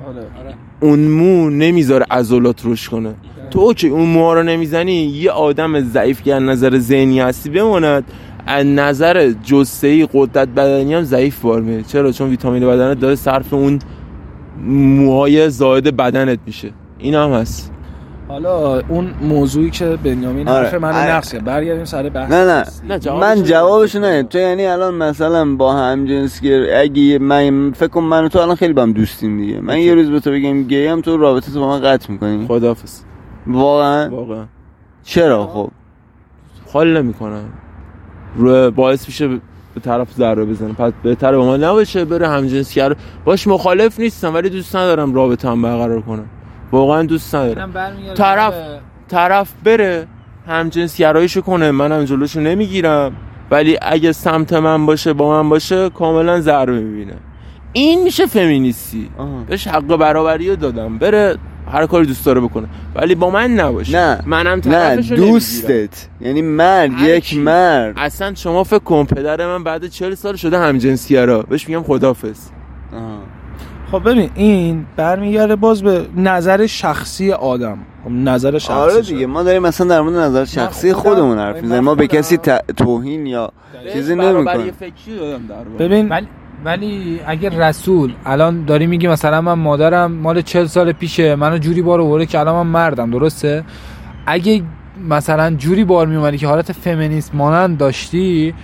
اون مو نمی‌ذاره عضلات رشد کنه. تو اوکی اون موها رو نمی‌زنی یه آدم ضعیف که از نظر ذهنی هستی بماند. از نظر جثه‌ای قدرت بدنی هم ضعیف بار میره چرا؟ چون ویتامین بدنت داره صرف اون موهای زائد بدنت میشه. این هم هست. حالا اون موضوعی که بنیامین آره. حرف منو آره. نقص کرد برگردیم سر بحث. نه نه. نه جوابشو من. جوابشو نه. تو یعنی الان مثلا با همجنسگر اگه یه- من فکر کنم من و تو الان خیلی با هم دوستیم دیگه. من یه روز به تو بگم گی هم تو رابطه تو با من قطع می‌کنی. خداحافظ. واقعا؟ واقعا. چرا خب؟ حال نمی‌کنم رو باعث میشه به طرف ضربه بزنه. پس بهتره با ما نباشه بره همجنسگر باش مخالف نیستم ولی دوست ندارم رابطه هم برقرار کنم. واقعا دوست ندارم. طرف طرف بره همجنسگراییشو کنه. منم جلوشو نمی‌گیرم. ولی اگه سمت من باشه با من باشه کاملا ضربه می‌بینه. این میشه فمینیستی. بهش حق برابری رو دادم. بره هر کاری دوست داره بکنه. ولی با من نباشه. نه. منم نه دوستت. یعنی مرد هر یک. مرد. اصلا شما فکر کن پدر من بعد 40 سال شده همجنسگرا بهش میگم خدافظ. خب ببین این برمیگرده باز به نظر شخصی آدم. خب نظر شخصی آره شد. دیگه ما داریم مثلا در مورد نظر شخصی خودم- خودمون حرف من می‌زنیم. ما به کسی توهین یا چیزی نمی‌کنیم. فکری دادم در واقع. ببین ولی ولی اگر رسول الان داری میگی مثلا من مادرم مال 40 سال پیشه منو جوری بار آورده که الان من مردم درسته؟ اگه مثلا جوری بار میومدی که حالت فمینیست مانند داشتی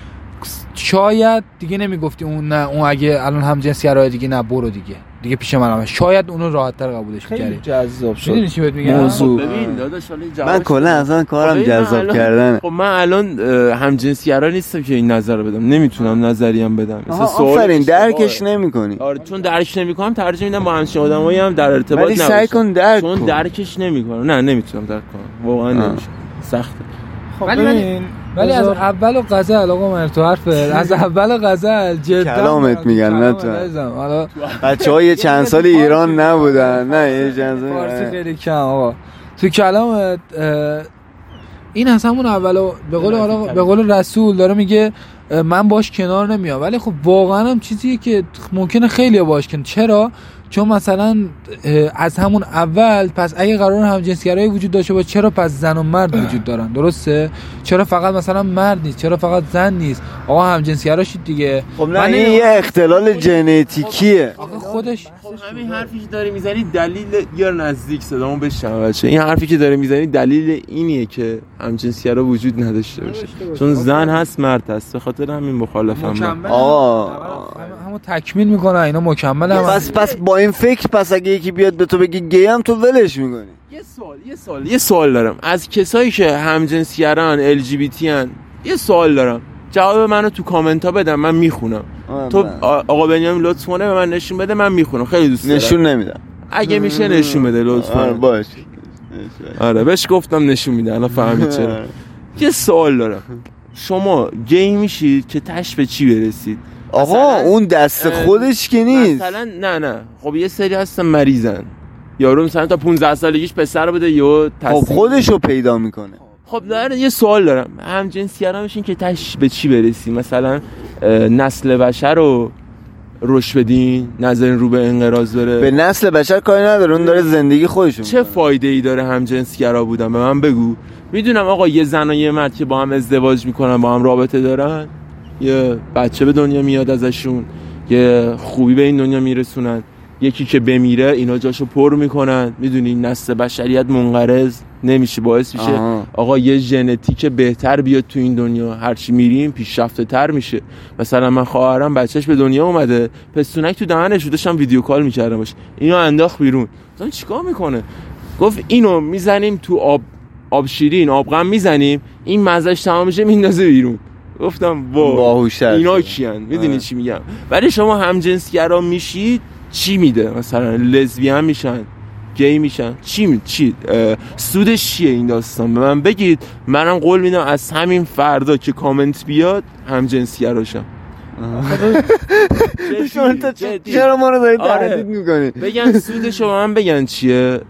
شاید دیگه نمی‌گفتی اون نه اون اگه الان هم جنس دیگه نه برو دیگه. دیگه پیش منم. شاید اونو راحت تر قبولش خیلی می‌کردی. جذاب شد. می‌دونی چی بهت میگم؟ موضوع. خب ببین داداش حالا من کلا. اصلا خب کارم من جذاب الان- کردنه. خب من الان همجنسگرا نیستم که این نظر رو بدم. نمی‌تونم نظریم بدم. مثلا سوال آفرین. درکش نمی‌کنی. آره چون درک نمی‌کنم ترجیح میدم با همچین آدمایی هم در ارتباط ولی نباشم سعی کن درک چون کن. درکش نمی‌کنم. نه نمی‌تونم درک کنم. واقعا. نمیشه. سخته. خب ببین ولی از اول غزل آقا من تو حرف از اول غزل جدا کلامت میگن، نه تو. حالا بچه های یه چند سال ایران نبودن. نه یه چند فارسی سال خیلی کم آقا. تو کلامت این از همون اول به قول حالا به قول رسول داره میگه من باش کنار نمیام. ولی خب واقعا هم چیزیه که ممکنه خیلی باش کنن چرا؟ چون مثلا از همون اول پس اگه قرار هم جنسگرایی وجود داشته باشه چرا پس زن و مرد وجود دارن؟ درسته؟ چرا فقط مثلا مرد نیست؟ چرا فقط زن نیست؟ آقا هم جنسگراشید دیگه. خب نه من این. یه اختلال ژنتیکیه. خودش همین حرفی که داری می‌زنی دلیل یا نزدیک صدامو بشنو بچه این حرفی که داری می‌زنی دلیل اینیه که همجنسگرا وجود نداشته باشه. چون زن هست مرد هست. به خاطر همین مخالفم مکمل. آقا. هم- همو تکمیل می‌کنه اینا مکمل هم پس پس با این فکر پس اگه یکی بیاد به تو بگی گی هم تو ولش می‌کنی. یه سوال یه سوال یه سوال دارم. از کسایی که همجنسگران ال جی بی تی ان یه سوال دارم. جواب منو تو کامنت ها بدم من می‌خونم. تو آقا بنیامین لطف کنه به من نشون بده من می‌خونم. خیلی دوست دارم. نشون نمیدم. اگه میشه نشون بده لطف آره کنه باش آره بهش گفتم نشون میده. الان فهمید چرا. یه سوال دارم. شما گی میشید که تش به چی برسید؟ آقا اون دست خودش که نیست. مثلا نه نه. خب یه سری هستن مریضن. یارو مثلا تا 15 سالگیش پسر بوده یا خب خودش رو پیدا می‌کنه. خب داره یه سوال دارم. هم جنسگرا میشین که تش به چی برسی؟ مثلا نسل بشر رو رشد بدین نظرین رو به انقراض به بره نسل بشر کاری نداره اون داره زندگی خودش چه فایده ای داره هم جنسگرا بودن؟ به من بگو. می‌دونم آقا یه زن و یه مرد که با هم ازدواج می‌کنن با هم رابطه دارن یه بچه به دنیا میاد ازشون یه خوبی به این دنیا میرسونن. یکی که بمیره اینا جاشو پر می‌کنن. می‌دونی نسل بشریت منقرض. نمیشه باعث میشه. آقا یه ژنتیک بهتر بیاد تو این دنیا. هرچی میریم پیشرفته تر میشه. مثلا من خواهرم بچهش به دنیا اومده پستونک تو دهنش داشتم ویدیو کال می‌کردم باش اینو انداخت بیرون. مثلا چیکار می‌کنه؟ گفت اینو می‌زنیم تو آب آب شیرین آبغم می‌زنیم این مزهش تمام میشه میندازه بیرون. گفتم باهوشتر اینا. کیان؟ می‌دونی. چی میگم؟ ولی شما همجنسگرا میشید چی میده؟ مثلا لزبیان میشن. گی میشن چی می... چی اه، سودش چیه این داستان به من بگید منم قول میدم از همین فردا که کامنت بیاد چه- جدی. چرا ما رو داری آره. تهدید می‌کنی بگن سودش رو من بگن چیه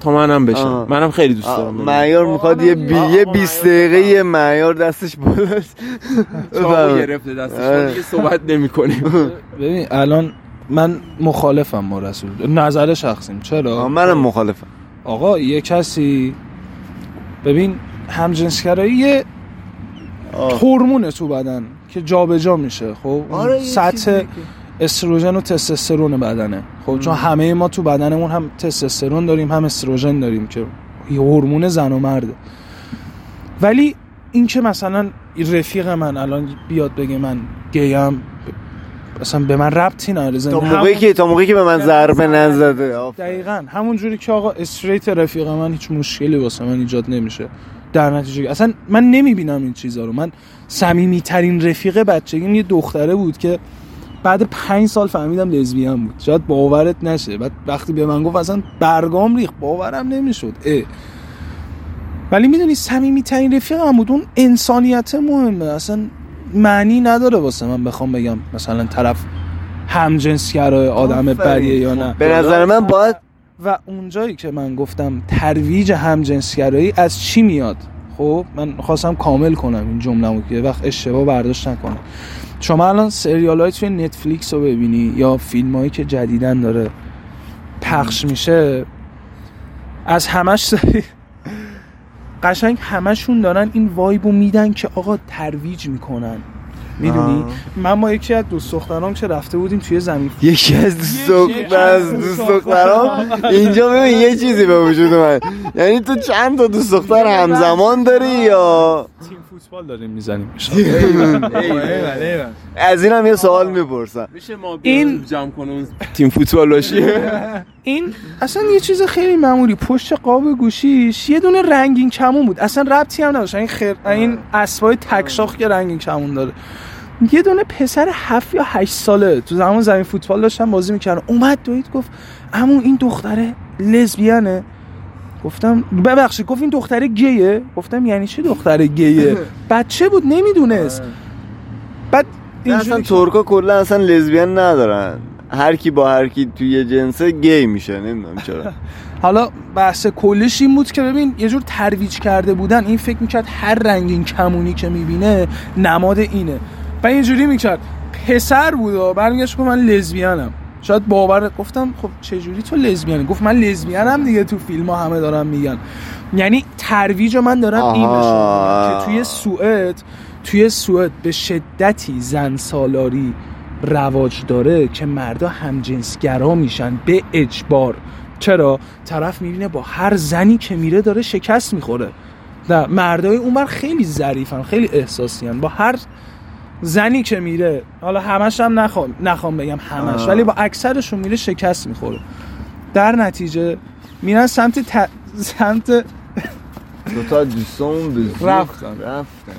تا منم بشم. منم خیلی دوست دارم. معیار می‌خواد یه بی... آه، یه آه، 20 معیار. دقیقه معیار دستش بالاست چاقو. گرفته دستش. دیگه صحبت نمی کنیم ببین الان من مخالفم با رسول. نظر شخصیم. چرا؟ منم مخالفم. آقا یه کسی ببین همجنسگرایی یه. هورمونه تو بدن که جابجا میشه خب؟ آره، سطح استروژن و تستوسترون بدنه. خب چون همه ما تو بدنمون هم تستوسترون داریم هم استروژن داریم که یه هورمون زن و مرده ولی این که مثلا رفیق من الان بیاد بگه من گیم اصلا به من ربطی نداره. تا موقعی که تا موقعی که به من ضربه نزده. دقیقا. همون جوری که آقا استریت رفیق من هیچ مشکلی واسه من ایجاد نمیشه. در نتیجه اصلا من نمی‌بینم این چیزا رو. من صمیمی ترین رفیق بچگیم یه دختره بود که بعد پنج سال فهمیدم لزبیان بود. شاید باورت نشه. بعد وقتی به من گفت اصلا برگام ریخت. باورم نمی‌شد. اه. ولی می‌دونی صمیمی ترین رفیقم بود. اون انسانیت مهمه. اصلا معنی نداره واسه من بخوام بگم مثلا طرف همجنسگرای آدم. بدیه یا نه. به نظر من باید و اونجایی که من گفتم ترویج همجنسگرایی از چی میاد؟ خب من خواستم کامل کنم این جمله که وقت اشتباه برداشت نکنم. شما الان سریال های توی نتفلیکس رو ببینی یا فیلم هایی که جدیدن داره پخش میشه از همش سری قشنگ همشون دارن این وایبو میدن که آقا ترویج می‌کنن. می‌دونی. من با یکی از دوست دخترام که رفته بودیم توی زمین. یکی از دوست یکی دختر از از دوست دخترام. اینجا ببین یه چیزی به وجود اومد. یعنی تو چند تا دوست دختر همزمان داری یا؟ تیم فوتبال داریم می‌زنیم از این هم یه سوال می‌پرسم. میشه ما این- جمع کنه اون تیم فوتبال باشی؟ این اصلا یه چیز خیلی معمولی. پشت قاب گوشیش یه دونه رنگین کمون بود. اصلا ربطی هم نداشت. این خیر این اسبای تکشاخ که رنگین کمون داره. یه دونه پسر هفت یا هشت ساله تو زمان زمین فوتبال داشتن بازی می‌کردن. اومد دوید گفت اما این دختره لزبیانه. گفتم ببخشید گفت این دختره گیه؟ گفتم یعنی چه دختره گیه؟ بچه بود نمی‌دونست. بعد نه، اصلا که- ترکا کلا اصلا لزبیان ندارن. هر کی با هر کی توی جنسه گی میشه نمی‌دونم چرا. حالا بحث کلش این بود که ببین یه جور ترویج کرده بودن. این فکر می‌کرد هر رنگین کمونی که می‌بینه نماد اینه. و اینجوری می‌کرد. پسر بود و برمیگشت گفت من لزبیانم شاید باور گفتم خب چه جوری تو لزبیانی؟ گفت من لزبیانم دیگه تو فیلم ها همه دارن میگن. یعنی ترویج رو من دارم این که توی سوئد توی سوئد به شدتی زن سالاری رواج داره که مردا همجنسگرا میشن به اجبار. چرا؟ طرف می‌بینه با هر زنی که میره داره شکست می‌خوره. نه مردای اونور خیلی ظریفن خیلی احساسیان. با هر زنی که میره حالا همش هم نخوام نخوام بگم همش آه. ولی با اکثرشون میره شکست می‌خوره. در نتیجه میرن سمت ت... سمت دوتا دوستامون به زور رفتن. رفتن.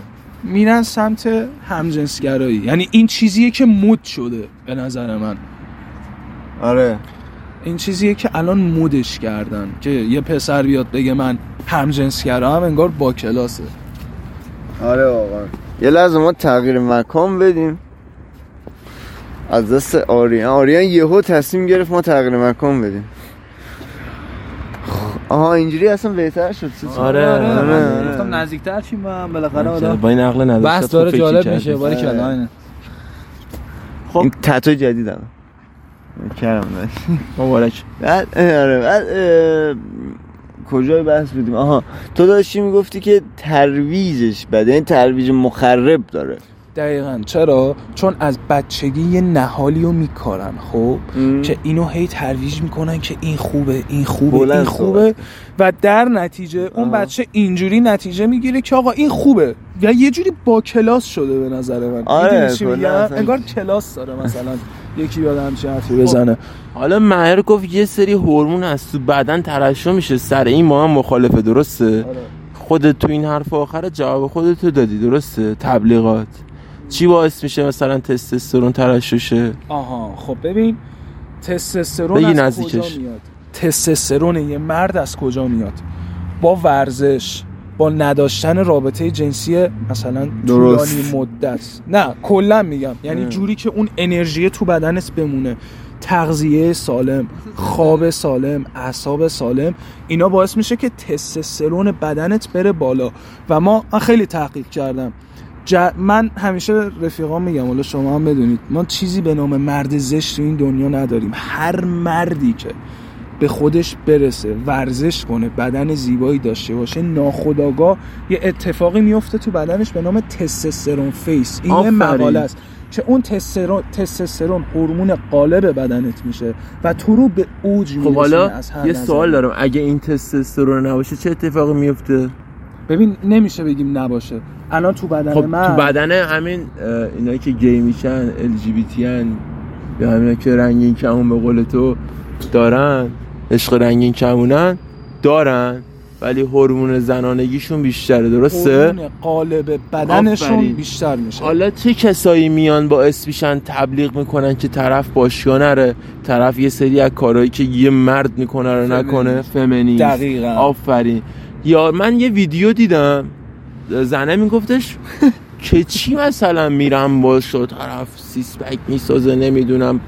میرن سمت همجنسگرایی. یعنی این چیزیه که مد شده به نظر من. آره. این چیزیه که الان مودش کردن که یه پسر بیاد بگه من همجنسگرا هم انگار با کلاسه. آره واقعا. یه لحظه ما تغییر مکان بدیم. از دست آریان. آریان یهو تصمیم گرفت ما تغییر مکان بدیم. خب، آها اینجوری اصلا بهتر شد؟ آره، آره، آره. گفتم نزدیکتر چیم با هم بالاخره حالا با این عقل نداشت بحث داره جالب میشه باری آره. کلا اینه این تتو جدیدم کرم مبارک. بعد آره بعد کجای بحث بودیم؟ آها تو داشتی می‌گفتی که ترویجش بده این ترویج مخرب داره. دقیقا. چرا؟ چون از بچگی یه نهالی رو میکارن خب؟ ام. که اینو هی ترویج می‌کنن که این خوبه این خوبه این خوبه. و در نتیجه اون آه. بچه اینجوری نتیجه می‌گیره که آقا این خوبه. و یه جوری با کلاس شده به نظر من. آره، انگار کلاس داره مثلا. یکی بیاد همچین حرفی بزنه. حالا مهر گفت یه سری هورمون از تو بدن ترشح میشه. سر این ما هم مخالفه درسته؟ خودت تو این حرف آخر جواب خودتو دادی درسته؟ تبلیغات. چی باعث میشه مثلا تستوسترون ترشح شه آها خب ببین تستوسترون از نزدیکش. کجا میاد؟ تستوسترون یه مرد از کجا میاد؟ با ورزش. با نداشتن رابطه جنسی مثلا درست. طولانی مدت. نه کلا میگم. یعنی ام. جوری که اون انرژی تو بدنت بمونه. تغذیه سالم خواب سالم اعصاب سالم اینا باعث میشه که تستوسترون بدنت بره بالا. و ما من خیلی تحقیق کردم. ج- من همیشه به رفیقام میگم حالا شما هم بدونید ما چیزی به نام مرد زشت تو این دنیا نداریم. هر مردی که به خودش برسه ورزش کنه بدن زیبایی داشته باشه ناخداگاه یه اتفاقی میفته تو بدنش به نام تستوسترون فیس. این یه. مقاله است. که اون تستوسترون هورمون غالب بدنت میشه و تو رو به اوج خب میرسونه حالا از هر یه. سوال دارم. اگه این تستوسترون نباشه چه اتفاقی میفته؟ ببین نمیشه بگیم نباشه. الان تو بدن خب من تو بدن همین اینایی که گی میشن LGBT ان یا همین که رنگین کمون به قول تو دارن عشق رنگین کمونن دارن ولی هورمون زنانگیشون بیشتره درسته؟ هورمون قالب بدنشون آفرین. بیشتر میشه. حالا چه کسایی میان باعث میشن تبلیغ می‌کنن که طرف باشگاه نره؟ طرف یه سری از کارهایی که یه مرد می‌کنه رو نکنه؟ فمینیست. دقیقاً. آفرین. یا من یه ویدیو دیدم زنه میگفتش که چی مثلا میرم باشو طرف سیس پک می‌سازه نمی‌دونم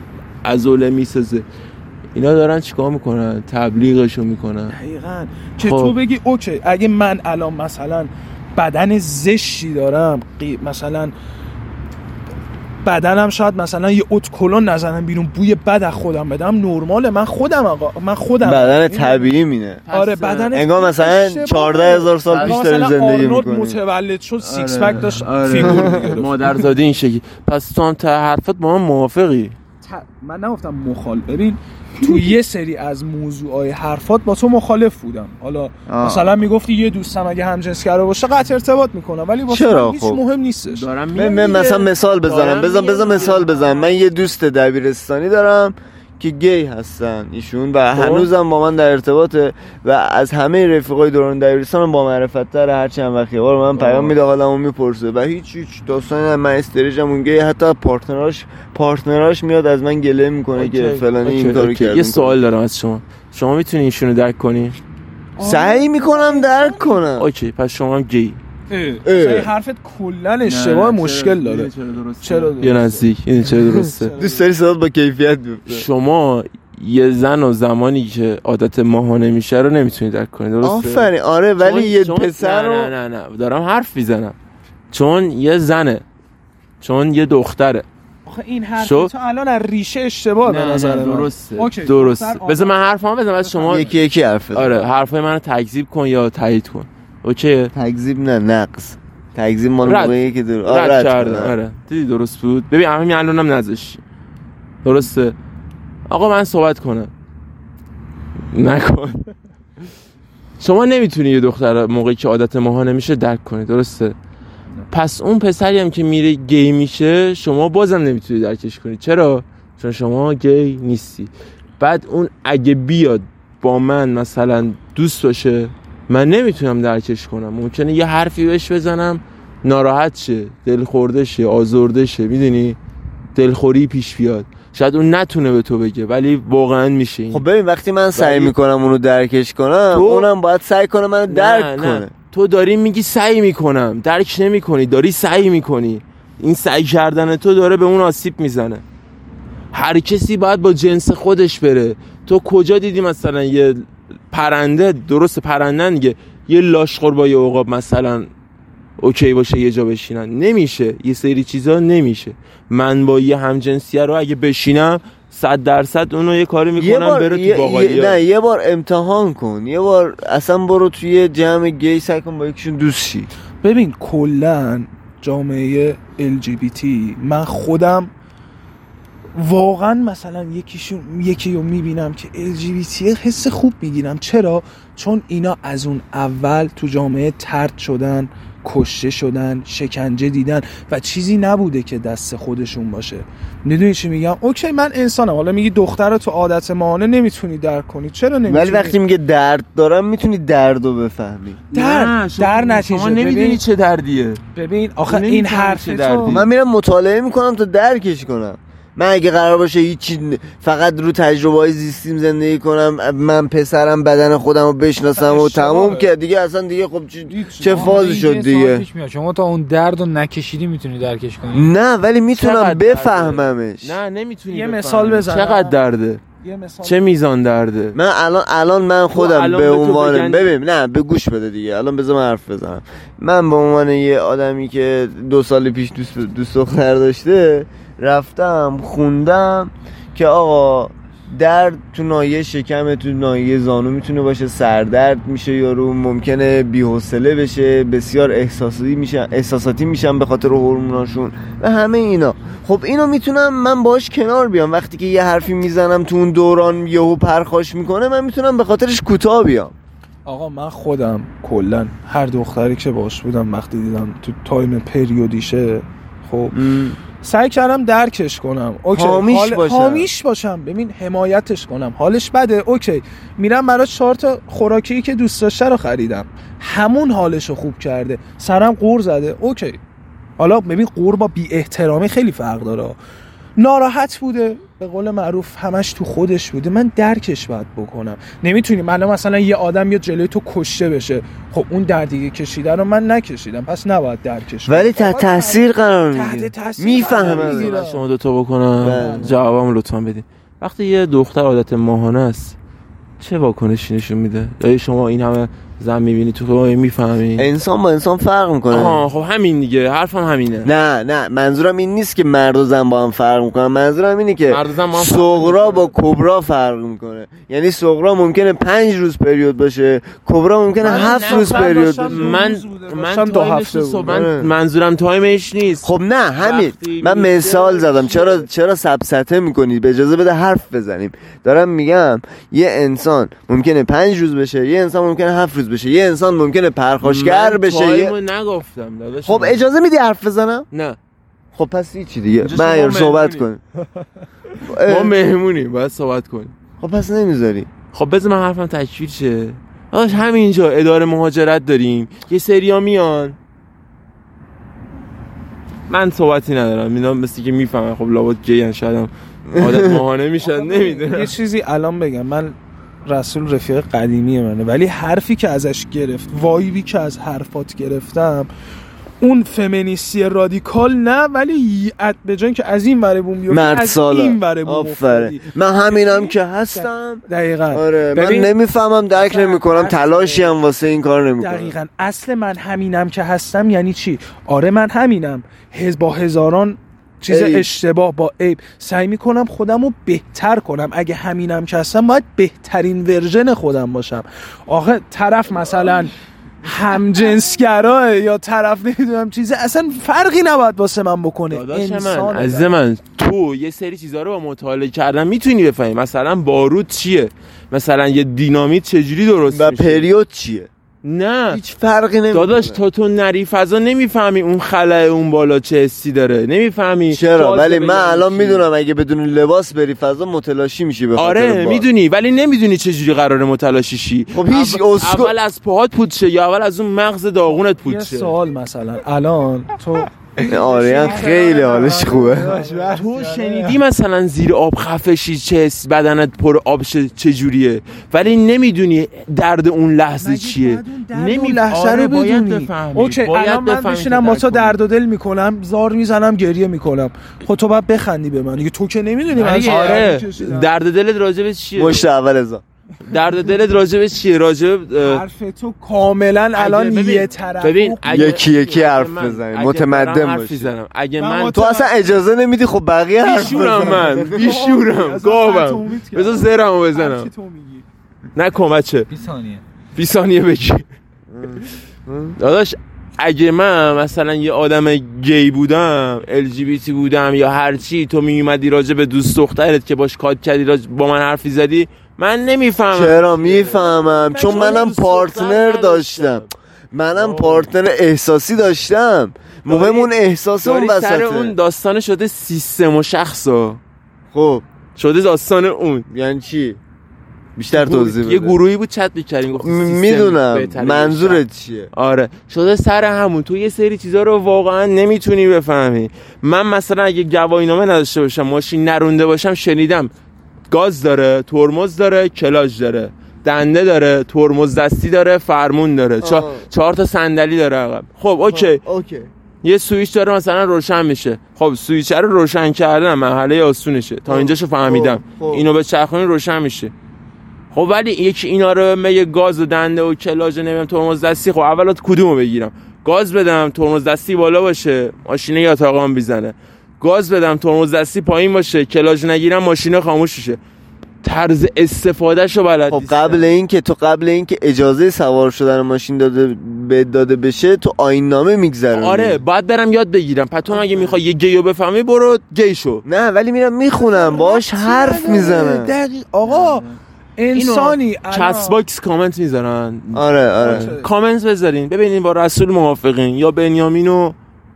عضله می‌سازه؟ اینا دارن چیکار می‌کنن؟ تبلیغشو می‌کنن. دقیقا. که خب. تو بگی okay اگه من الان مثلا بدن زشتی دارم قی- مثلا بدنم شاید مثلا یه ادکلن نزنم بیرون بوی بد از خودم بدم. نرماله من خودم آقا. من خودم. بدن طبیعی همینه. آره بدن انگار مثلا 14 هزار سال پیش داریم مثلا زندگی می‌کنیم متولد شد سیکس آره. pack داشت آره. فیگور می‌گرفت مادرزاده این شکلی. پس تو هم تا حرفت با من موافقی؟ ت- من نگفتم مخالف ببین تو یه سری از موضوعای حرفات با تو مخالف بودم حالا آه. مثلا می‌گفتی یه دوستم اگه همجنسگرا باشه قطع ارتباط می‌کنم ولی واسه هیچ خب؟ مهم نیستش دارم من من مثلا مثال بزنم بزن بزن. مثال بزنم من یه دوست دبیرستانی دارم که گی هستن. ایشون و خب. هنوزم با من در ارتباطه و از همه رفیقای دوران دبیرستان با معرفت تر هر چند وقت. یه بار من پیام میده حالمو می‌پرسه. و هیچ هیچ داستانی هم من استریجم اون گی حتی پارتنراش پارتنراش میاد از من گله می‌کنه که. فلانی این کارو. کرد. یه سوال دارم از شما. شما می‌تونی ایشونو درک کنی؟ سعی می‌کنم درک کنم. اوکی پس شما هم گی. این حرفت کلا اشتباه مشکل داره. چرا درست؟ یا نزدیک این چرا درسته؟ دوست داری صدات با کیفیت بیفته؟ شما یه زن و زمانی که عادت ماهانه میشه رو نمی‌تونی درک کنی درسته؟ آفرین. آره ولی یه پسر رو نه نه نه. دارم حرف می‌زنم. چون یه زنه. چون یه دختره. آخه این حرف شو- تو الان از ریشه اشتباه به نظر من. درسته. اوکی. درسته. بذار من حرفمو بزنم بعد شما یکی یکی حرف بزن. آره حرفای منو تکذیب کن یا تایید کن. اوکی. تکذیب نه نقص. تکذیب مال. موقعی که در آه، رد کردم. آره. دیدی درست بود؟ ببین همین الانم نذاشتی. درسته. آقا من صحبت کنم. نکن. شما نمی‌تونی یه دختر موقعی که عادت ماهانه میشه درک کنی درسته؟ پس اون پسری هم که میره گی میشه شما بازم نمی‌تونی درکش کنی. چرا؟ چون شما گی نیستی. بعد اون اگه بیاد با من مثلا دوست باشه من نمی‌تونم درکش کنم. ممکنه یه حرفی بهش بزنم ناراحت شه دل خورده شه آزرده شه می‌دونی؟ دلخوری پیش بیاد. شاید اون نتونه به تو بگه ولی واقعا میشه این. خب ببین وقتی من سعی ولی- می‌کنم اونو درکش کنم تو- اونم باید سعی کنه منو درک نه، نه. کنه. تو داری میگی سعی می‌کنم. درک نمی‌کنی داری سعی می‌کنی. این سعی کردن تو داره به اون آسیب می‌زنه. هر کسی باید با جنس خودش بره. تو کجا دیدی مثلا یه پرنده درست پرنده دیگه یه لاشخور با یه عقاب مثلا اوکی باشه یه جا بشینن. نمیشه. یه سری چیزا نمیشه. من با یه همجنسیه رو اگه بشینم صد درصد اونو یه کاری یه می‌کنم بار بره تو باقالی یه- نه یه بار امتحان کن. یه بار اصلا برو توی جمع گی سعی کن با یکیشون دوست شی. ببین کلا جامعه LGBT من خودم واقعا مثلا یکیشون یکی رو می‌بینم که LGBT حس خوب می‌گیرم. چرا؟ چون اینا از اون اول تو جامعه ترد شدن کشته شدن شکنجه دیدن و چیزی نبوده که دست خودشون باشه. می‌دونی چی میگم؟ اوکی من انسانم. حالا میگی دختر رو تو عادت ماهانه نمی‌تونی درک کنی. چرا نمی‌تونی؟ ولی وقتی میگه درد دارم می‌تونی درد رو بفهمی. در در نتیجه. شما نمی‌دونی چه دردیه. ببین آخه نمی‌فهمی این چه حرف دردی. تو من میرم مطالعه می‌کنم تا درکش کنم. من اگه قرار باشه هیچی فقط رو تجربه های زیستیم زندگی کنم من پسرم بدن خودم رو بشناسم و. تموم که دیگه اصلا دیگه خب چه, چه فازی شد دیگه. شما تا اون درد رو نکشیدی می‌تونی درکش کنی نه ولی می‌تونم؟ بفهممش نه نمی‌تونی یه. مثال بزن. چقدر درده یه مثال چه میزان درده من الان الان من خودم الان به عنوان بگن- ببین نه به گوش بده دیگه الان بذار من حرف بزنم من به عنوان یه آدمی که دو سال پیش دوست دوست دختر داشته رفتم خوندم که آقا درد تو ناحیه شکم تو ناحیه زانو می‌تونه باشه سردرد میشه یارو ممکنه بی‌حوصله بشه بسیار احساساتی میشن احساساتی میشن به خاطر هورموناشون و همه اینا. خب اینو می‌تونم من باش کنار بیام. وقتی که یه حرفی می‌زنم تو اون دوران یهو پرخاش می‌کنه من می‌تونم به خاطرش کوتاه بیام. آقا من خودم کلا هر دختری که باش بودم وقتی دیدم تو time پریودیشه خب سعی کردم درکش کنم. okay حامیش حال- باشم. حامیش باشم. ببین حمایتش کنم. حالش بده. okay میرم برای چهار تا خوراکی که دوست داشته رو خریدم. همون حالش رو خوب کرده. سرم غر زده. okay. حالا ببین قور با بی احترامی خیلی فرق داره. ناراحت بوده. به قول معروف همش تو خودش بوده. من درکش باید بکنم. نمی‌تونی من مثلا یه آدم یا جلوی تو کشته بشه. خب اون دردی که کشیده رو من نکشیدم. پس نباید درکش ولی. تحت تاثیر قرار می‌گیره. می‌فهمم. شما دوتا بکنم. بله. جوابم لطفا بدین. وقتی یه دختر عادت ماهانه است چه واکنشی نشون میده؟ یا شما این همه زن می‌بینی تو می‌فهمی؟ انسان با انسان فرق می‌کنه. آها خب همین دیگه حرفم همینه. نه نه منظورم این نیست که مرد و زن با هم فرق می‌کنن. منظورم اینه که مرد زن با هم می‌کنن. با کبرا فرق می‌کنه. یعنی صغرا ممکنه پنج روز پریود باشه کبرا ممکنه من هفت روز پریود باشه. من. من دو هفته من آره. منظورم تایمش نیست. خب نه همین. من مثال زدم. چرا؟ چرا سبسته می‌کنید؟ به اجازه بده حرف بزنیم. دارم میگم یه انسان ممکنه پنج روز بشه یه انسان ممکنه هفت روز بشه. یه انسان ممکنه پرخاشگر من بشه. تایمو یه... نگفتم خب من. اجازه میدی حرف بزنم؟ نه. خب پس هیچی دیگه. اینجا شما من صحبت مهمونی. کنیم. ما مهمونیم باید صحبت کنیم. خب پس نمی‌ذاری. خب بذار من حرفم تکفیر شه. آش همینجا اداره مهاجرت داریم. یه سریا میان. من صحبتی ندارم. اینا مثل که می‌فهمن. خب لابد گیان شاید هم عادت ماهانه میشن. نمی‌دونم. یه چیزی الان بگم. من رسول رفیق قدیمی منه. ولی حرفی که ازش گرفت وایبی که از حرفات گرفتم اون فمینیستی رادیکال نه ولی ات- به جای که از این وره بوم مرد از این وره بوم. من همینم که هستم. دقیقا. آره ببین- من نمی‌فهمم درک نمی‌کنم اصلا- تلاشی هم واسه این کار نمی‌کنم. دقیقا. اصل من همینم که هستم یعنی چی؟ آره من همینم. هز با هزاران چیز عیب. اشتباه با عیب. سعی می‌کنم خودم رو بهتر کنم. اگه همینم که هستم باید بهترین ورژن خودم باشم. آخه طرف مثلا همجنسگراه یا طرف نمی‌دونم چیزه اصلا فرقی نباید واسه من بکنه. داداش من انسانه. عزیز من تو یه سری چیزها رو با مطالعه کردن می‌تونی بفهمی. مثلا بارود چیه؟ مثلا یه دینامیت چجوری درست و میشه؟ پریود چیه؟ نه. هیچ فرقی نمی‌کنه. داداش تا تو نری فضا نمی‌فهمی اون خلاه اون بالا چه حسی داره. نمی‌فهمی. چرا؟ ولی من الان می‌دونم اگه بدون لباس بری فضا متلاشی میشی به خاطر آره. می‌دونی. ولی نمی‌دونی چجوری قرار متلاشی شی. خب هیچ اول, اسکو- اول از پاهات پود شه یا اول از اون مغز داغونت یه پود شه. سوال مثلا. الان تو آریان خیلی حالش خوبه. تو شنیدی مثلا زیر آب خفشی چه بدنت پر آب شه- چجوریه؟ ولی نمی‌دونی درد اون لحظه چیه. نمی لحظه آره، رو باید بدونی. بفهمی. اوکی الان من میشینم با تو. درد و دل می‌کنم زار می‌زنم گریه می‌کنم. خب تو باید بخندی به من. تو که نمی‌دونی من آره. درد دلت راجب چیه؟ مشت اول ازا. درد دلت راجب چیه راجب حرف تو کاملا الان ببین- یه طرف ببین یکی یکی حرف من- بزنی، اگه متمدن باشی. می‌زنم. اگه من تو اصلا اجازه نمیدی خب بقیه حرف بیشورم بزنن. من بیشورم گاوم. بذار زرمو هرچی بزنم تو میگی. نکن بچه 20 ثانیه 20 ثانیه بگی داداش اگه من مثلا یه آدم گی بودم LGBT بودم یا هرچی تو میومدی راجع به دوست دخترت که باش کات کردی راجع با من حرفی زدی من نمی‌فهمم. چرا می‌فهمم؟ چون منم پارتنر داشتم. منم پارتنر احساسی داشتم. مهم اون احساس اون داری سر اون وسطه داستان شده سیستم و شخصا. خب. شده داستان اون. یعنی چی؟ بیشتر توضیح بده. یه گروهی بود چت می‌کردیم گفت می‌دونم. منظورت چیه؟ آره. شده سر همون. تو یه سری چیزا رو واقعا نمی‌تونی بفهمی. من مثلا اگه گواهی نامه نداشته باشم ماشین نرونده باشم شنیدم. گاز داره ترمز داره کلاچ داره. دنده داره ترمز دستی داره فرمون داره. چا... آه. چهار تا صندلی داره عقب خب okay. okay. یه سویچ داره مثلا روشن میشه. خب سویچ رو روشن کردن مرحله آسونشه. تا اینجاشو فهمیدم. خب، خب. اینو بچرخونی روشن میشه. خب ولی یکی اینا رو میگه گاز و دنده و کلاچ نمی‌دونم ترمز دستی خب اول کدومو بگیرم؟ گاز بدم ترمز دستی بالا باشه ماشینه یاتاقان می‌زنه گاز بدم ترمز دستی پایین باشه کلاچ نگیرم ماشینه خاموش میشه. طرز استفادهشو بلد خب. قبل این که تو قبل این که اجازه سوار شدن ماشین داده به داده بشه تو آیین نامه میگذرونی. آره باید برم یاد بگیرم. پس تو اگه می‌خوای یه گیو بفهمی برو گی شو. نه ولی میرم می‌خونم باش حرف می‌زنم. دقیق. آقا انسانی کست باکس کامنت می‌ذارن. آره آره. کامنت بذارین. ببینین با رسول موافقین یا بنیامین و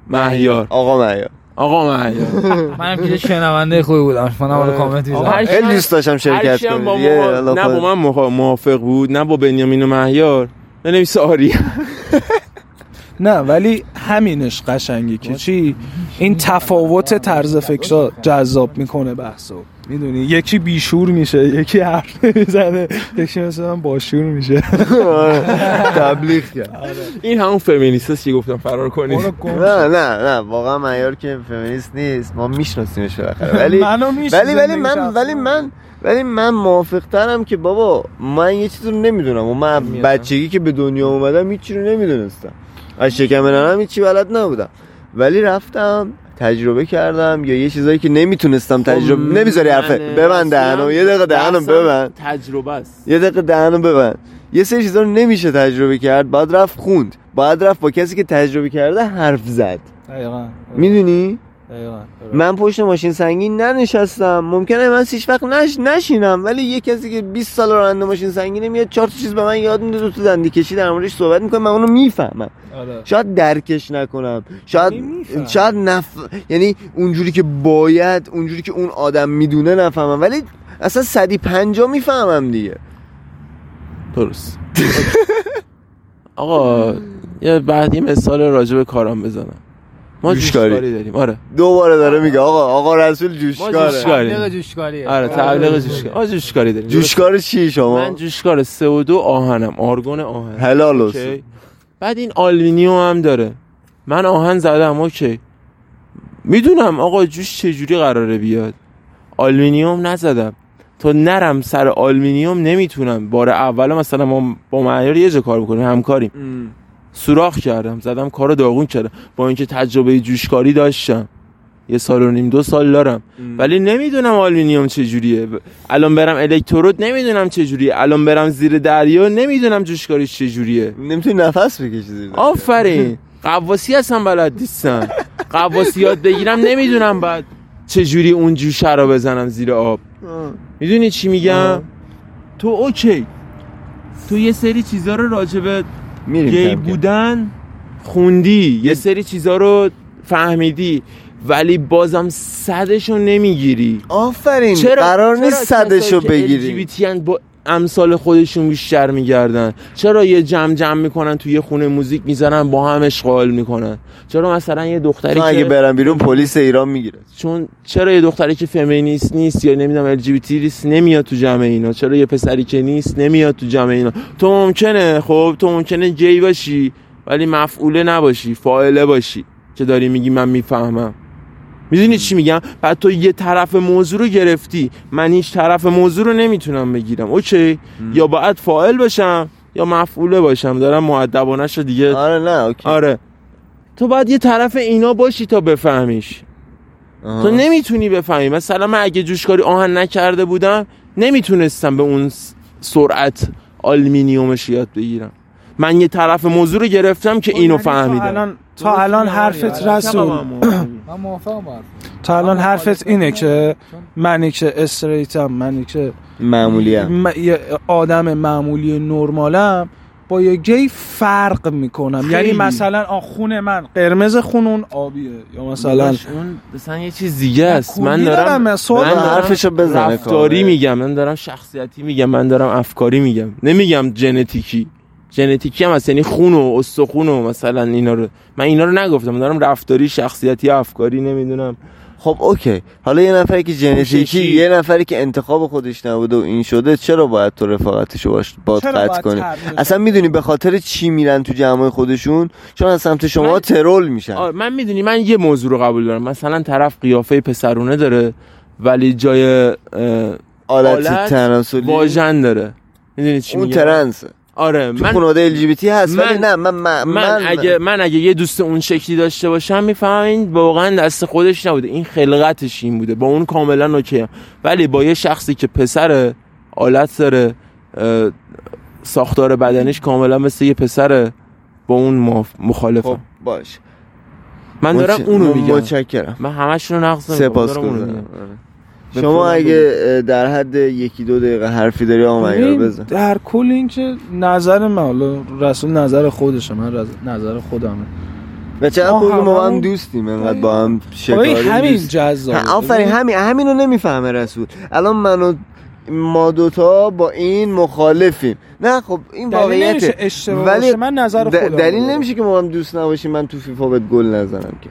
مهیار. آقا مهیار آقا مهیار منم که شنونده خوبی بودم. منم حالا کامنت آقا، می‌ذارم هر خیلی دوست داشتم شرکت هم الله نه با. من موافق بود نه با بنیامین و مهیار. بنویس آریا. نه ولی همینش قشنگی که چی؟ این تفاوت طرز فکر جذاب می‌کنه بحثو. می‌دونی یکی بیشور میشه یکی حرف می‌زنه یکی مثلا باشور میشه. آره. تبلیغ کرد. این همون فمینیست است که گفتم فرار کنید نه نه نه واقعا معیار که فمینیست نیست. ما میشناسیمش بالاخره. ولی ولی ولی من ولی من ولی من موافق ترم که بابا من یه چیزی رو نمی‌دونم. و من بچگی که به دنیا اومدم هیچی رو نمی‌دونستم. از شکم ننم هیچی بلد نبودم. ولی رفتم تجربه کردم یا یه چیزایی که نمی‌تونستم تجربه خب، نمی‌ذاری حرفه ببند دهنو یه دقیقه دهنو بحثم ببند. تجربه است. یه دقیقه دهنو ببند. یه سری چیزا رو نمیشه تجربه کرد باید رفت خوند. باید رفت با کسی که تجربه کرده حرف زد. دقیقاً. می‌دونی؟ من پشت ماشین سنگین ننشستم. ممکنه من هیچ وقت نش نشینم ولی یه کسی که 20 سال راننده ماشین سنگینه میاد چهار تا چیز به من یاد میده تا دندی کشی در موردش صحبت می‌کنه من اونو می‌فهمم. آره. شاید درکش نکنم. شاید. شاید نف... یعنی اونجوری که باید اونجوری که اون آدم می‌دونه نفهمم. ولی اصلا صدی پنجا می‌فهمم دیگه. درست. آقا یه بعد یه مثال راجع به کارم بزنم. ما جوشکاری. جوشکاری داریم آره. دوباره داره میگه آقا آقا رسول ما جوشکاره. جوشکاری. تبلیغ جوشکاریه آره تبلیغ جوشکاری. ما جوشکاری داریم. جوشکار چی شما؟ من جوشکار CO2 آهنم آرگون آهن. حالا okay. بعد این آلومینیوم هم داره. من آهن زدم okay. می‌دونم آقا جوش چجوری قراره بیاد. آلومینیوم نزدم. تا نرم سر آلومینیوم نمی‌تونم. بار اول مثلا ما با معیار یه جا کار بکنیم همکاریم. سوراخ کردم زدم کارو داغون کردم. با اینکه تجربه جوشکاری داشتم. یه سال و نیم دو سال دارم. ولی نمی‌دونم آلومینیوم چجوریه. ب- الان برم الکترود نمی‌دونم چجوریه. الان برم زیر دریا نمی‌دونم جوشکاریش چجوریه. نمی‌تونی نفس بکشی. آفرین. غواصی هستم بلد نیستم. غواصی یاد بگیرم نمی‌دونم بعد چجوری اون جوشه رو بزنم زیر آب. می‌دونی چی میگم. تو اوکی. تو یه سری چیزا رو راجبه میریم گی. بودن خوندی یه سری چیزا رو فهمیدی ولی بازم صدشو نمی‌گیری. آفرین چرا؟ قرار نیست صدشو بگیری؟ با امثال خودشون بیشتر میگردن. چرا یه جمع جمع می‌کنن توی یه خونه موزیک می‌زنن با هم اشغال می‌کنن؟ چرا مثلا یه دختری چون اگه که برم بیرون پلیس ایران می‌گیره. چون چرا یه دختری که فمینیست نیست یا نمی‌دونم LGBT نیست نمیاد تو جمع اینا؟ چرا یه پسری که نیست نمیاد تو جمع اینا؟ تو ممکنه خب تو ممکنه گی باشی ولی مفعوله نباشی فاعله باشی که داری میگی من می‌فهمم. می‌دونی چی میگم؟ بعد تو یه طرف موضوع رو گرفتی من هیچ طرف موضوع رو نمی‌تونم بگیرم okay؟ یا باید فاعل باشم یا مفعوله باشم دارم مؤدبانش رو دیگه آره نه okay. آره. تو باید یه طرف اینا باشی تا بفهمیش. آها. تو نمی‌تونی بفهمی. مثلا من اگه جوشکاری آهن نکرده بودم نمی‌تونستم به اون سرعت آلمینیومش یاد بگیرم. من یه طرف موضوع رو گرفتم که اینو یعنی تا فهمیدم. الان تا الان حرفت رسول من موافقم با حرفت. تا الان حرفت اینه که منی که استریتم منی که معمولی هم. م- یه آدم معمولی نرمالم با یه گی فرق می‌کنم. خیلی. یعنی مثلا خون من. قرمز خون اون آبیه. یا مثلا اون مثلا یه چیز دیگه است. من دارم، دارم من حرفشو بزنه رفتاری. میگم. من دارم شخصیتی میگم. من دارم افکاری میگم. نمیگم ژنتیکی ژنتیکی هم هست یعنی خون و استخون و مثلا اینا رو من اینا رو نگفتم من دارم رفتاری شخصیتی افکاری نمی‌دونم. خب اوکی. حالا یه نفری که ژنتیکی. یه نفری که انتخاب خودش نبوده و این شده چرا باید تو رفاقتشو باش باد قطع کنی؟ اصلا می‌دونی به خاطر چی میرن تو جمعای خودشون؟ چون از سمت شما من- ترول میشن. من می‌دونی من یه موضوع رو قبول دارم. مثلا طرف قیافه پسرونه داره ولی جای آلت آلت تناسلی واژن داره. می‌دونی چی اون ترنسه. آره تو من خانواده ال جی بی تی هست ولی من- نه من من, من, اگه من اگه یه دوست اون شکلی داشته باشم می‌فهمم این واقعا دست خودش نبوده. این خلقتش این بوده. با اون کاملا اوکی. ولی با یه شخصی که پسر آلت داره ساختار بدنش کاملا مثل یه پسره با اون مخ- مخالفم. خب باش. من دارم اونو میگم. متشکرم. من همش رو نقص نمی‌کنم، سپاس شما. اگه در حد یکی دو دقیقه حرفی داری آقا بزن. در کل این که نظر من حالا رسول نظر خودشه من نظر خودمه. و چقدر ما خوب ما هم دوستیم انقدر با هم شکاری همین جذاب آفرین همین همینو نمی‌فهمه رسول. الان من و ما دوتا با این مخالفیم. نه خب این دلیل نمیشه واقعیته اشتباه ولی باشه من نظر خودم دلیل رو نمیشه که ما هم دوست نباشیم من تو فیفا بهت گل نزنم که.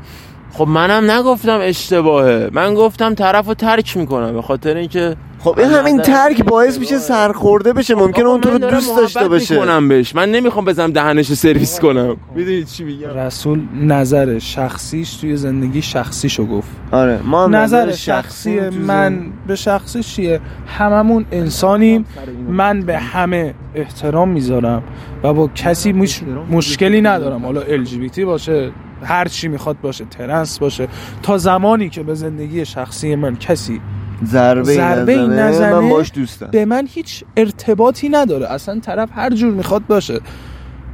خب منم نگفتم اشتباهه. من گفتم طرف رو ترک می‌کنم به خاطر اینکه خب این همین ترک باعث میشه سرخورده بشه. ممکنه اون تو رو دوست داشته باشه. کنم بهش. من نمی‌خوام بزنم دهنش سرویس کنم. می‌دونی چی میگم؟ رسول نظر شخصیش توی زندگی شخصیشو گفت. آره ما نظر شخصی من به شخصی چیه؟ هممون انسانیم. من به همه احترام می‌ذارم و با کسی مش... مشکلی ندارم. حالا LGBT باشه هر چی می‌خواد باشه ترنس باشه تا زمانی که به زندگی شخصی من کسی ضربه, ضربه نزنه, نزنه. من باش دوستم به من هیچ ارتباطی نداره اصلا طرف هر جور می‌خواد باشه.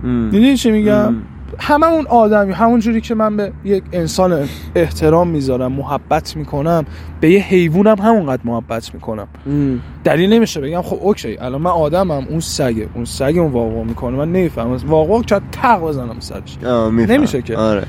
می‌دونی چی میگم. هممون آدمی همون جوری که من به یک انسان احترام می‌ذارم محبت می‌کنم به یه حیوانم همونقدر محبت می‌کنم. دلیل نمیشه بگم خب اوکی الان من آدمم اون سگه اون سگ اون واقعا می‌کنه من نمی‌فهمم. واقعا که تق بزنم سرش. نمیشه که. آره.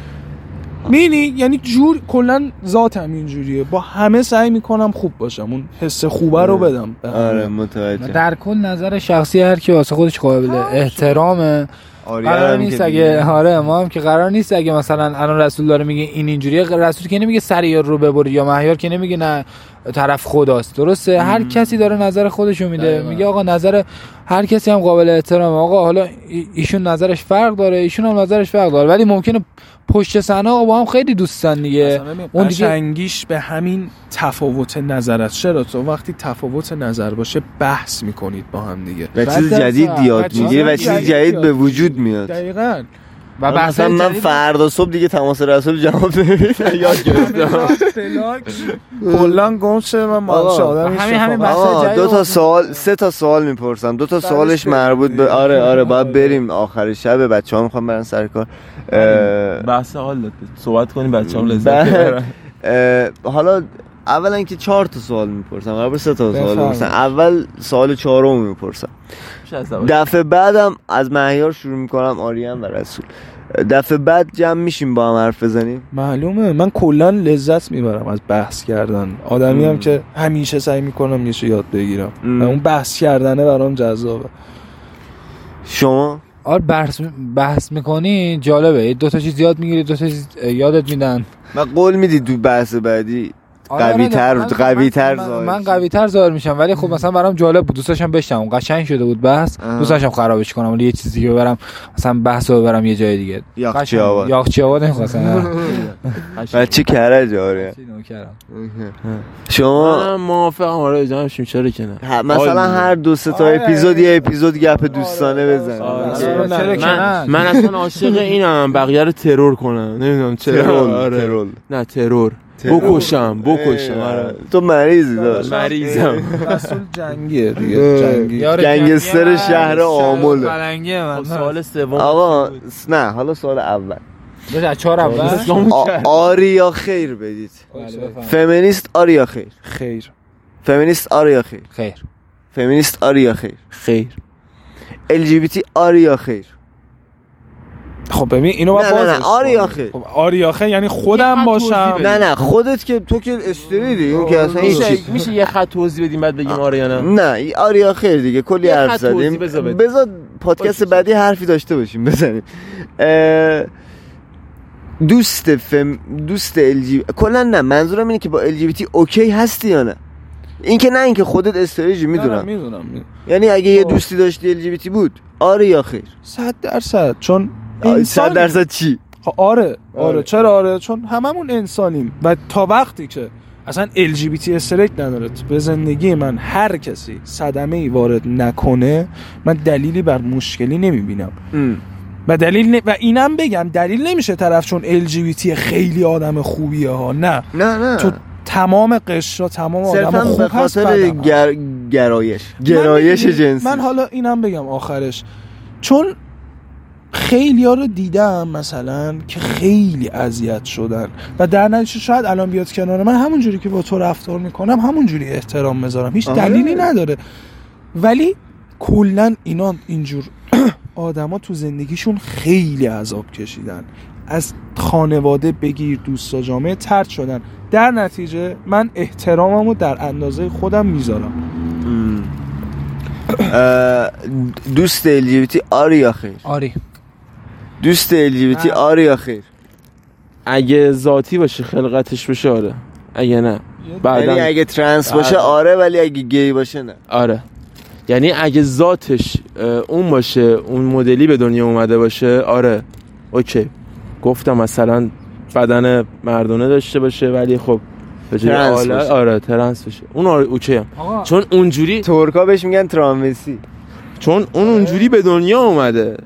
مینی؟ یعنی جور کلا ذاتم اینجوریه. با همه سعی می‌کنم خوب باشم اون حس خوبه رو بدم. به همه. آره متوجه. در کل نظر شخصی هر کی واسه خودش قابل احترامه. قرار نیست اگه. آره ما هم که قرار نیست اگه مثلا الان رسول داره میگه این اینجوریه رسول که نمیگه سریار رو ببرید یا مهیار که نمیگه نه طرف خداست. درسته؟ هر کسی داره نظر خودشو میده. دقیقاً. میگه آقا نظر هر کسی هم قابل احترامه. آقا حالا ای- ایشون نظرش فرق داره ایشون هم نظرش فرق داره. ولی ممکنه پشت صحنه آقا با هم خیلی دوستن دیگه. اون دیگه قشنگیش به همین تفاوت نظر است. چرا؟ تو وقتی تفاوت نظر باشه بحث می‌کنید با هم دیگه. و چیز جدید ساعت- یاد بعد چیز می‌گیری و چیز جدید به. وجود میاد. دقیقاً. و بحث مثلا من فردا صبح دیگه تماس رسول جواب نمیدم. یاد گرفتم. کلا گم شده من باشه آدم همین- همین دو تا سوال سه تا سوال می‌پرسم. دو تا سوالش مربوط به. آره آره باید بریم. آخر شب بچه ها می‌خوام برن سر کار. بحث حال صحبت کنیم بچه‌ها لذت بعد- ببرن. حالا اولا که چهار تا سوال می‌پرسم قرار بود سه تا سوال. می‌پرسم اول سوال چهارم می‌پرسم؟ دفعه بعدم از مهیار شروع می‌کنم آریان و رسول. دفعه بعد جمع میشیم با هم حرف بزنیم؟ معلومه. من کلا لذت می‌برم از بحث کردن. آدمی هم که همیشه سعی می‌کنم یه یاد بگیرم. ام. و اون بحث کردنه برام جذابه. شما؟ آره بحث بحث می‌کنی؟ جالبه. دو تا چیز یاد می‌گیری دو تا چیز یادت میدن. من قول میدی تو بحث بعدی قوی آره، تر من- قوی تر من- ظاهر من شی. قوی تر ظاهر میشم ولی خب مثلا برام جالب بود. دوست داشتم بشنوم قشنگ شده بود بحث. آه. دوست داشتم خرابش کنم. ولی یه چیزی که ببرم مثلا بحث رو ببرم یه جای دیگه. یاخچی قشنگ. آباد. یاخچی آباد نمی‌خواستم بچه کرج آره. شما؟ موافقم. آره جمع شیم. چرا که نه؟ مثلا هر دو سه تا آره. اپیزود یه اپیزود گپ دوستانه آره. که من, اصلا عاشق اینم. بقیه رو ترور کنم. نمی‌دونم چرا. آره. ترول نه ترور ترور. بکشم بکشم آره. تو مریضی داشت. مریضم. رسول جنگیه دیگه جنگی. گنگستر شهر آمل من. خب سوال سوم آقا نه حالا سوال اول. چهار اول. اسلام آ- کرد. آری یا خیر بدید. بله،. فمینیست آری یا خیر؟ خیر. فمینیست آری یا خیر؟ خیر. فمینیست آری یا خیر؟ خیر. ال جی بی تی آری یا خیر؟ خب ببین اینو باید نه نه نه بازش آری یا کنی. خیر خب آری آخه یعنی خودم باشم. نه نه خودت که تو که استریدی اون که اصلا میشه میشه یه خط توضیح بدیم بعد بگیم آره یا نه؟ نه ای- آری یا خیر دیگه کلی حرف زدیم. بذار پادکست. بعدی حرفی داشته باشیم بزنیم. دوست فم دوست ال جی کلا نه منظورم اینه که با ال جی بی تی اوکی هستی یا نه؟ این که نه اینکه خودت استریجی می‌دونم. می‌دونم یعنی اگه یه خب. دوستی داشتی ال جی بی تی بود آره یا خیر؟ صد درصد چون صد انسانی. درصد چی؟ خب آره آره. آره. چرا آره؟ چون هممون انسانیم. و تا وقتی که اصلا LGBT استرک نداره به زندگی من هر کسی صدمه ای وارد نکنه من دلیلی بر مشکلی نمی‌بینم. ام. و دلیل ن- و اینم بگم دلیل نمیشه طرف چون LGBT خیلی آدم خوبیه ها. نه. نه نه. تو تمام قشر تمام آدم خوب به خاطر. گر... گرایش. گرایش جنسی. من حالا اینم بگم آخرش. چون خیلی ها رو دیدم مثلا که خیلی اذیت شدن. و در نتیجه شاید الان بیاد کنار من همون جوری که با تو رفتار می‌کنم همون جوری احترام می‌ذارم هیچ آره. دلیلی نداره. ولی کلا اینا اینجور آدما تو زندگیشون خیلی عذاب کشیدن. از خانواده بگیر دوستا جامعه ترد شدن. در نتیجه من احتراممو در اندازه خودم می‌ذارم. دوست ال جی بی تی آره یا خیر؟ آری. دوست ال جی بی تی نه. آره یا خیر؟ اگه ذاتی باشه خلقتش باشه آره. اگه نه یعنی بعدا. اگه ترنس باشه. آره ولی اگه گی باشه نه. آره. یعنی اگه ذاتش اون باشه اون مدلی به دنیا اومده باشه آره. Okay. گفتم مثلا بدن مردونه داشته باشه ولی خب به ترنس باشه. آره ترنس باشه. اون آره okay هم. آقا چون اونجوری ترکا بهش میگن ترانویسی چون اون اونجوری به دنیا اومده.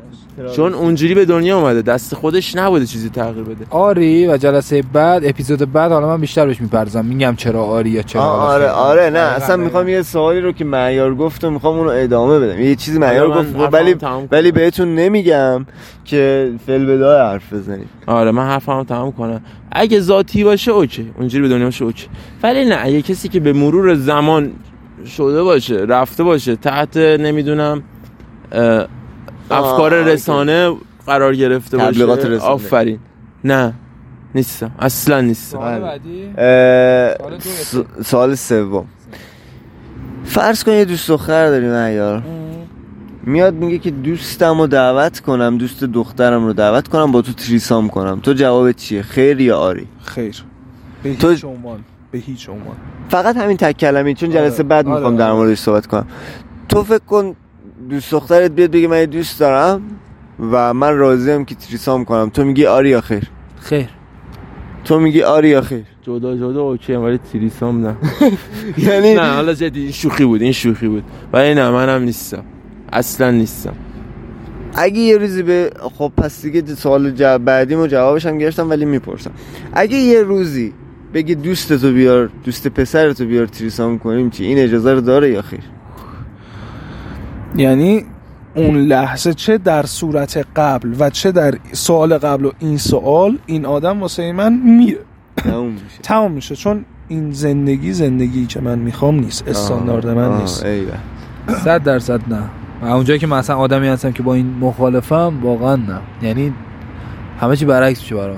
چون اونجوری به دنیا اومده دست خودش نبوده چیزی تغییر بده. آری و جلسه بعد اپیزود بعد حالا من بیشتر بهش می‌پردازم میگم چرا آری یا چرا آره آره. آره نه دقیقاً، اصلا می‌خوام دقیقاً. یه سوالی رو که معیار گفت و می‌خوام اونو ادامه بدم. یه چیزی معیار حالا من گفت ولی. ولی بهتون نمیگم که فل بدای حرف بزنید. آره من حرفمو تمام کنم. اگه ذاتی باشه اوکی. اونجوری به دنیا باشه اوکی. ولی نه اگه کسی که به مرور زمان شده باشه رفته باشه تحت نمی‌دونم افکار آه، رسانه قرار گرفته باشه. تبلیغات رسانه. آفرین. نه. نیستم. اصلا نیستم. سوال بله. سوال سوم. فرض کن یه دوست دختر داری معیار میاد میگه که دوستم رو دعوت کنم دوست دخترم رو دعوت کنم با تو تریسام کنم. تو جواب چیه؟ خیر یا آری؟ خیر. به تو- هیچ عنوان. به هیچ عنوان. فقط همین تک کلمه چون جلسه آره، بعد آره، می‌خوام در آره. موردش صحبت کنم. تو فکر کن دوست دخترت بیاد بگه من دوست دارم و من راضیم که تریسام کنم. تو میگی آری یا خیر؟ خیر. تو میگی آری یا خیر؟ جدا جدا اوکی ولی تریسام نه. یعنی نه حالا جدی این شوخی بود این شوخی بود. ولی نه منم نیستم. اصلا نیستم. اگه یه روزی به خب پس دیگه سوال جواب بعدیمو جوابش هم گرفتم ولی می‌پرسم. اگه یه روزی بگی دوستتو بیار دوست پسرتو بیار تریسام کنیم چی؟ این اجازه رو داره یا خیر؟ یعنی اون لحظه چه در صورت قبل و چه در سوال قبل و این سوال این آدم واسه من میره. تموم میشه. تمام میشه. چون این زندگی زندگی که من می‌خوام نیست. استاندارد من نیست. ایوه. صد درصد نه. و اونجایی که مثلا آدمی هستم که با این مخالفم واقعا نه. یعنی همه چی برعکس میشه برام.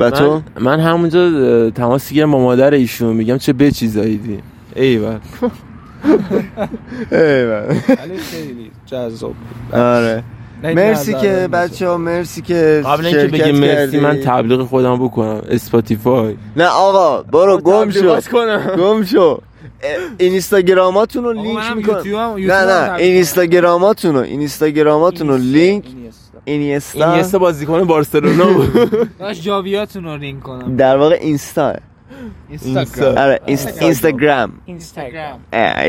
و تو؟ من, من همونجا اه، تماس گیرم با مادر ایشون میگم چه به چیزایی دی. ایول ایوه. ولی خیلی جذاب بود. آره. مرسی که بچه ها مرسی که قبل اینکه بگی مرسی. من تبلیغ خودم بکنم. Spotify. نه آقا برو گم شو. گم شو. اه، اینستاگراماتون رو لینک می‌کنم. نه نه اینستاگراماتون رو اینستاگراماتون رو لینک. اینیستا این یه بازیکن بارسلونا بود. داش جاویاتون رو رینگ کنم. در واقع اینستا. اینستاگرام آره اینست- اینستاگرام اینستاگرام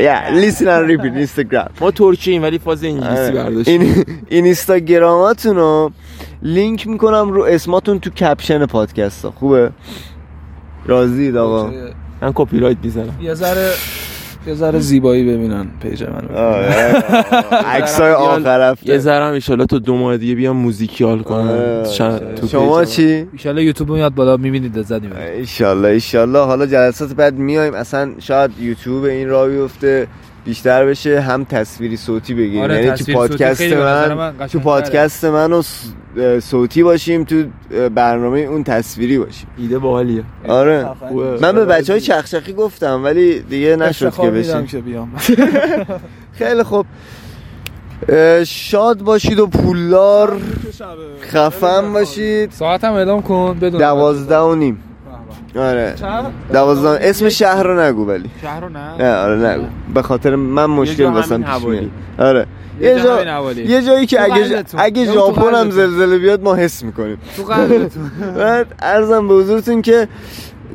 یا لیسن اند ریپیت اینستاگرام ما ترکیه این ولی فاز انگلیسی. برداشتیم این اینستاگراماتون رو لینک می‌کنم رو اسماتون تو کپشن پادکست ها خوبه؟ راضی آقا. من کپی رایت می‌زنم. یه ذره یه ذره زیبایی ببینن پیج من عکسای آخر هفته. یه ذره هم ایشالا تو دو ماه دیگه بیام. چند- تو شما. چی؟ ایشالله یوتیوب میاد بالا می‌بینید لذت می‌برید. ایشالله حالا جلسات بعد میایم اصلا شاید یوتیوب این راه بیفته. بیشتر بشه هم تصویری صوتی بگیریم. آره، یعنی تو پادکست من من تو. پادکست من و صوتی باشیم تو برنامه اون تصویری باشیم. ایده باحالیه. آره. من به بچه های چخچخی گفتم ولی دیگه نشد که بیام. خیلی خوب. شاد باشید و پولدار خفن باشید. ساعتم اعلام کن بدون دوازده و نیم. آره. دوازده. اسم شهر رو نگو ولی. شهر رو نه؟ نه آره نگو. به خاطر من مشکل واسم پیش. میاد. آره. یه جا. یه جایی که اگه قلبتون. اگه ژاپن هم. زلزله بیاد ما حس می‌کنیم. تو قلبتون. بعد ارزم به حضورتون که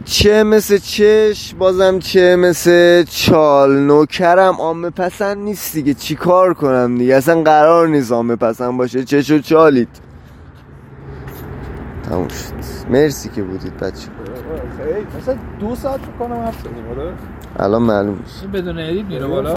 چه مثل چش بازم چه مثل چال. نوکرم عامه پسند نیست دیگه. چی کار کنم دیگه؟ اصلا قرار نیست عامه پسند باشه. چش و چالید. تموم شد. مرسی که بودید بچه مثلا دو ساعت کنم زدیم آره. الان معلوم میشه. بدون ادیت میره بالا.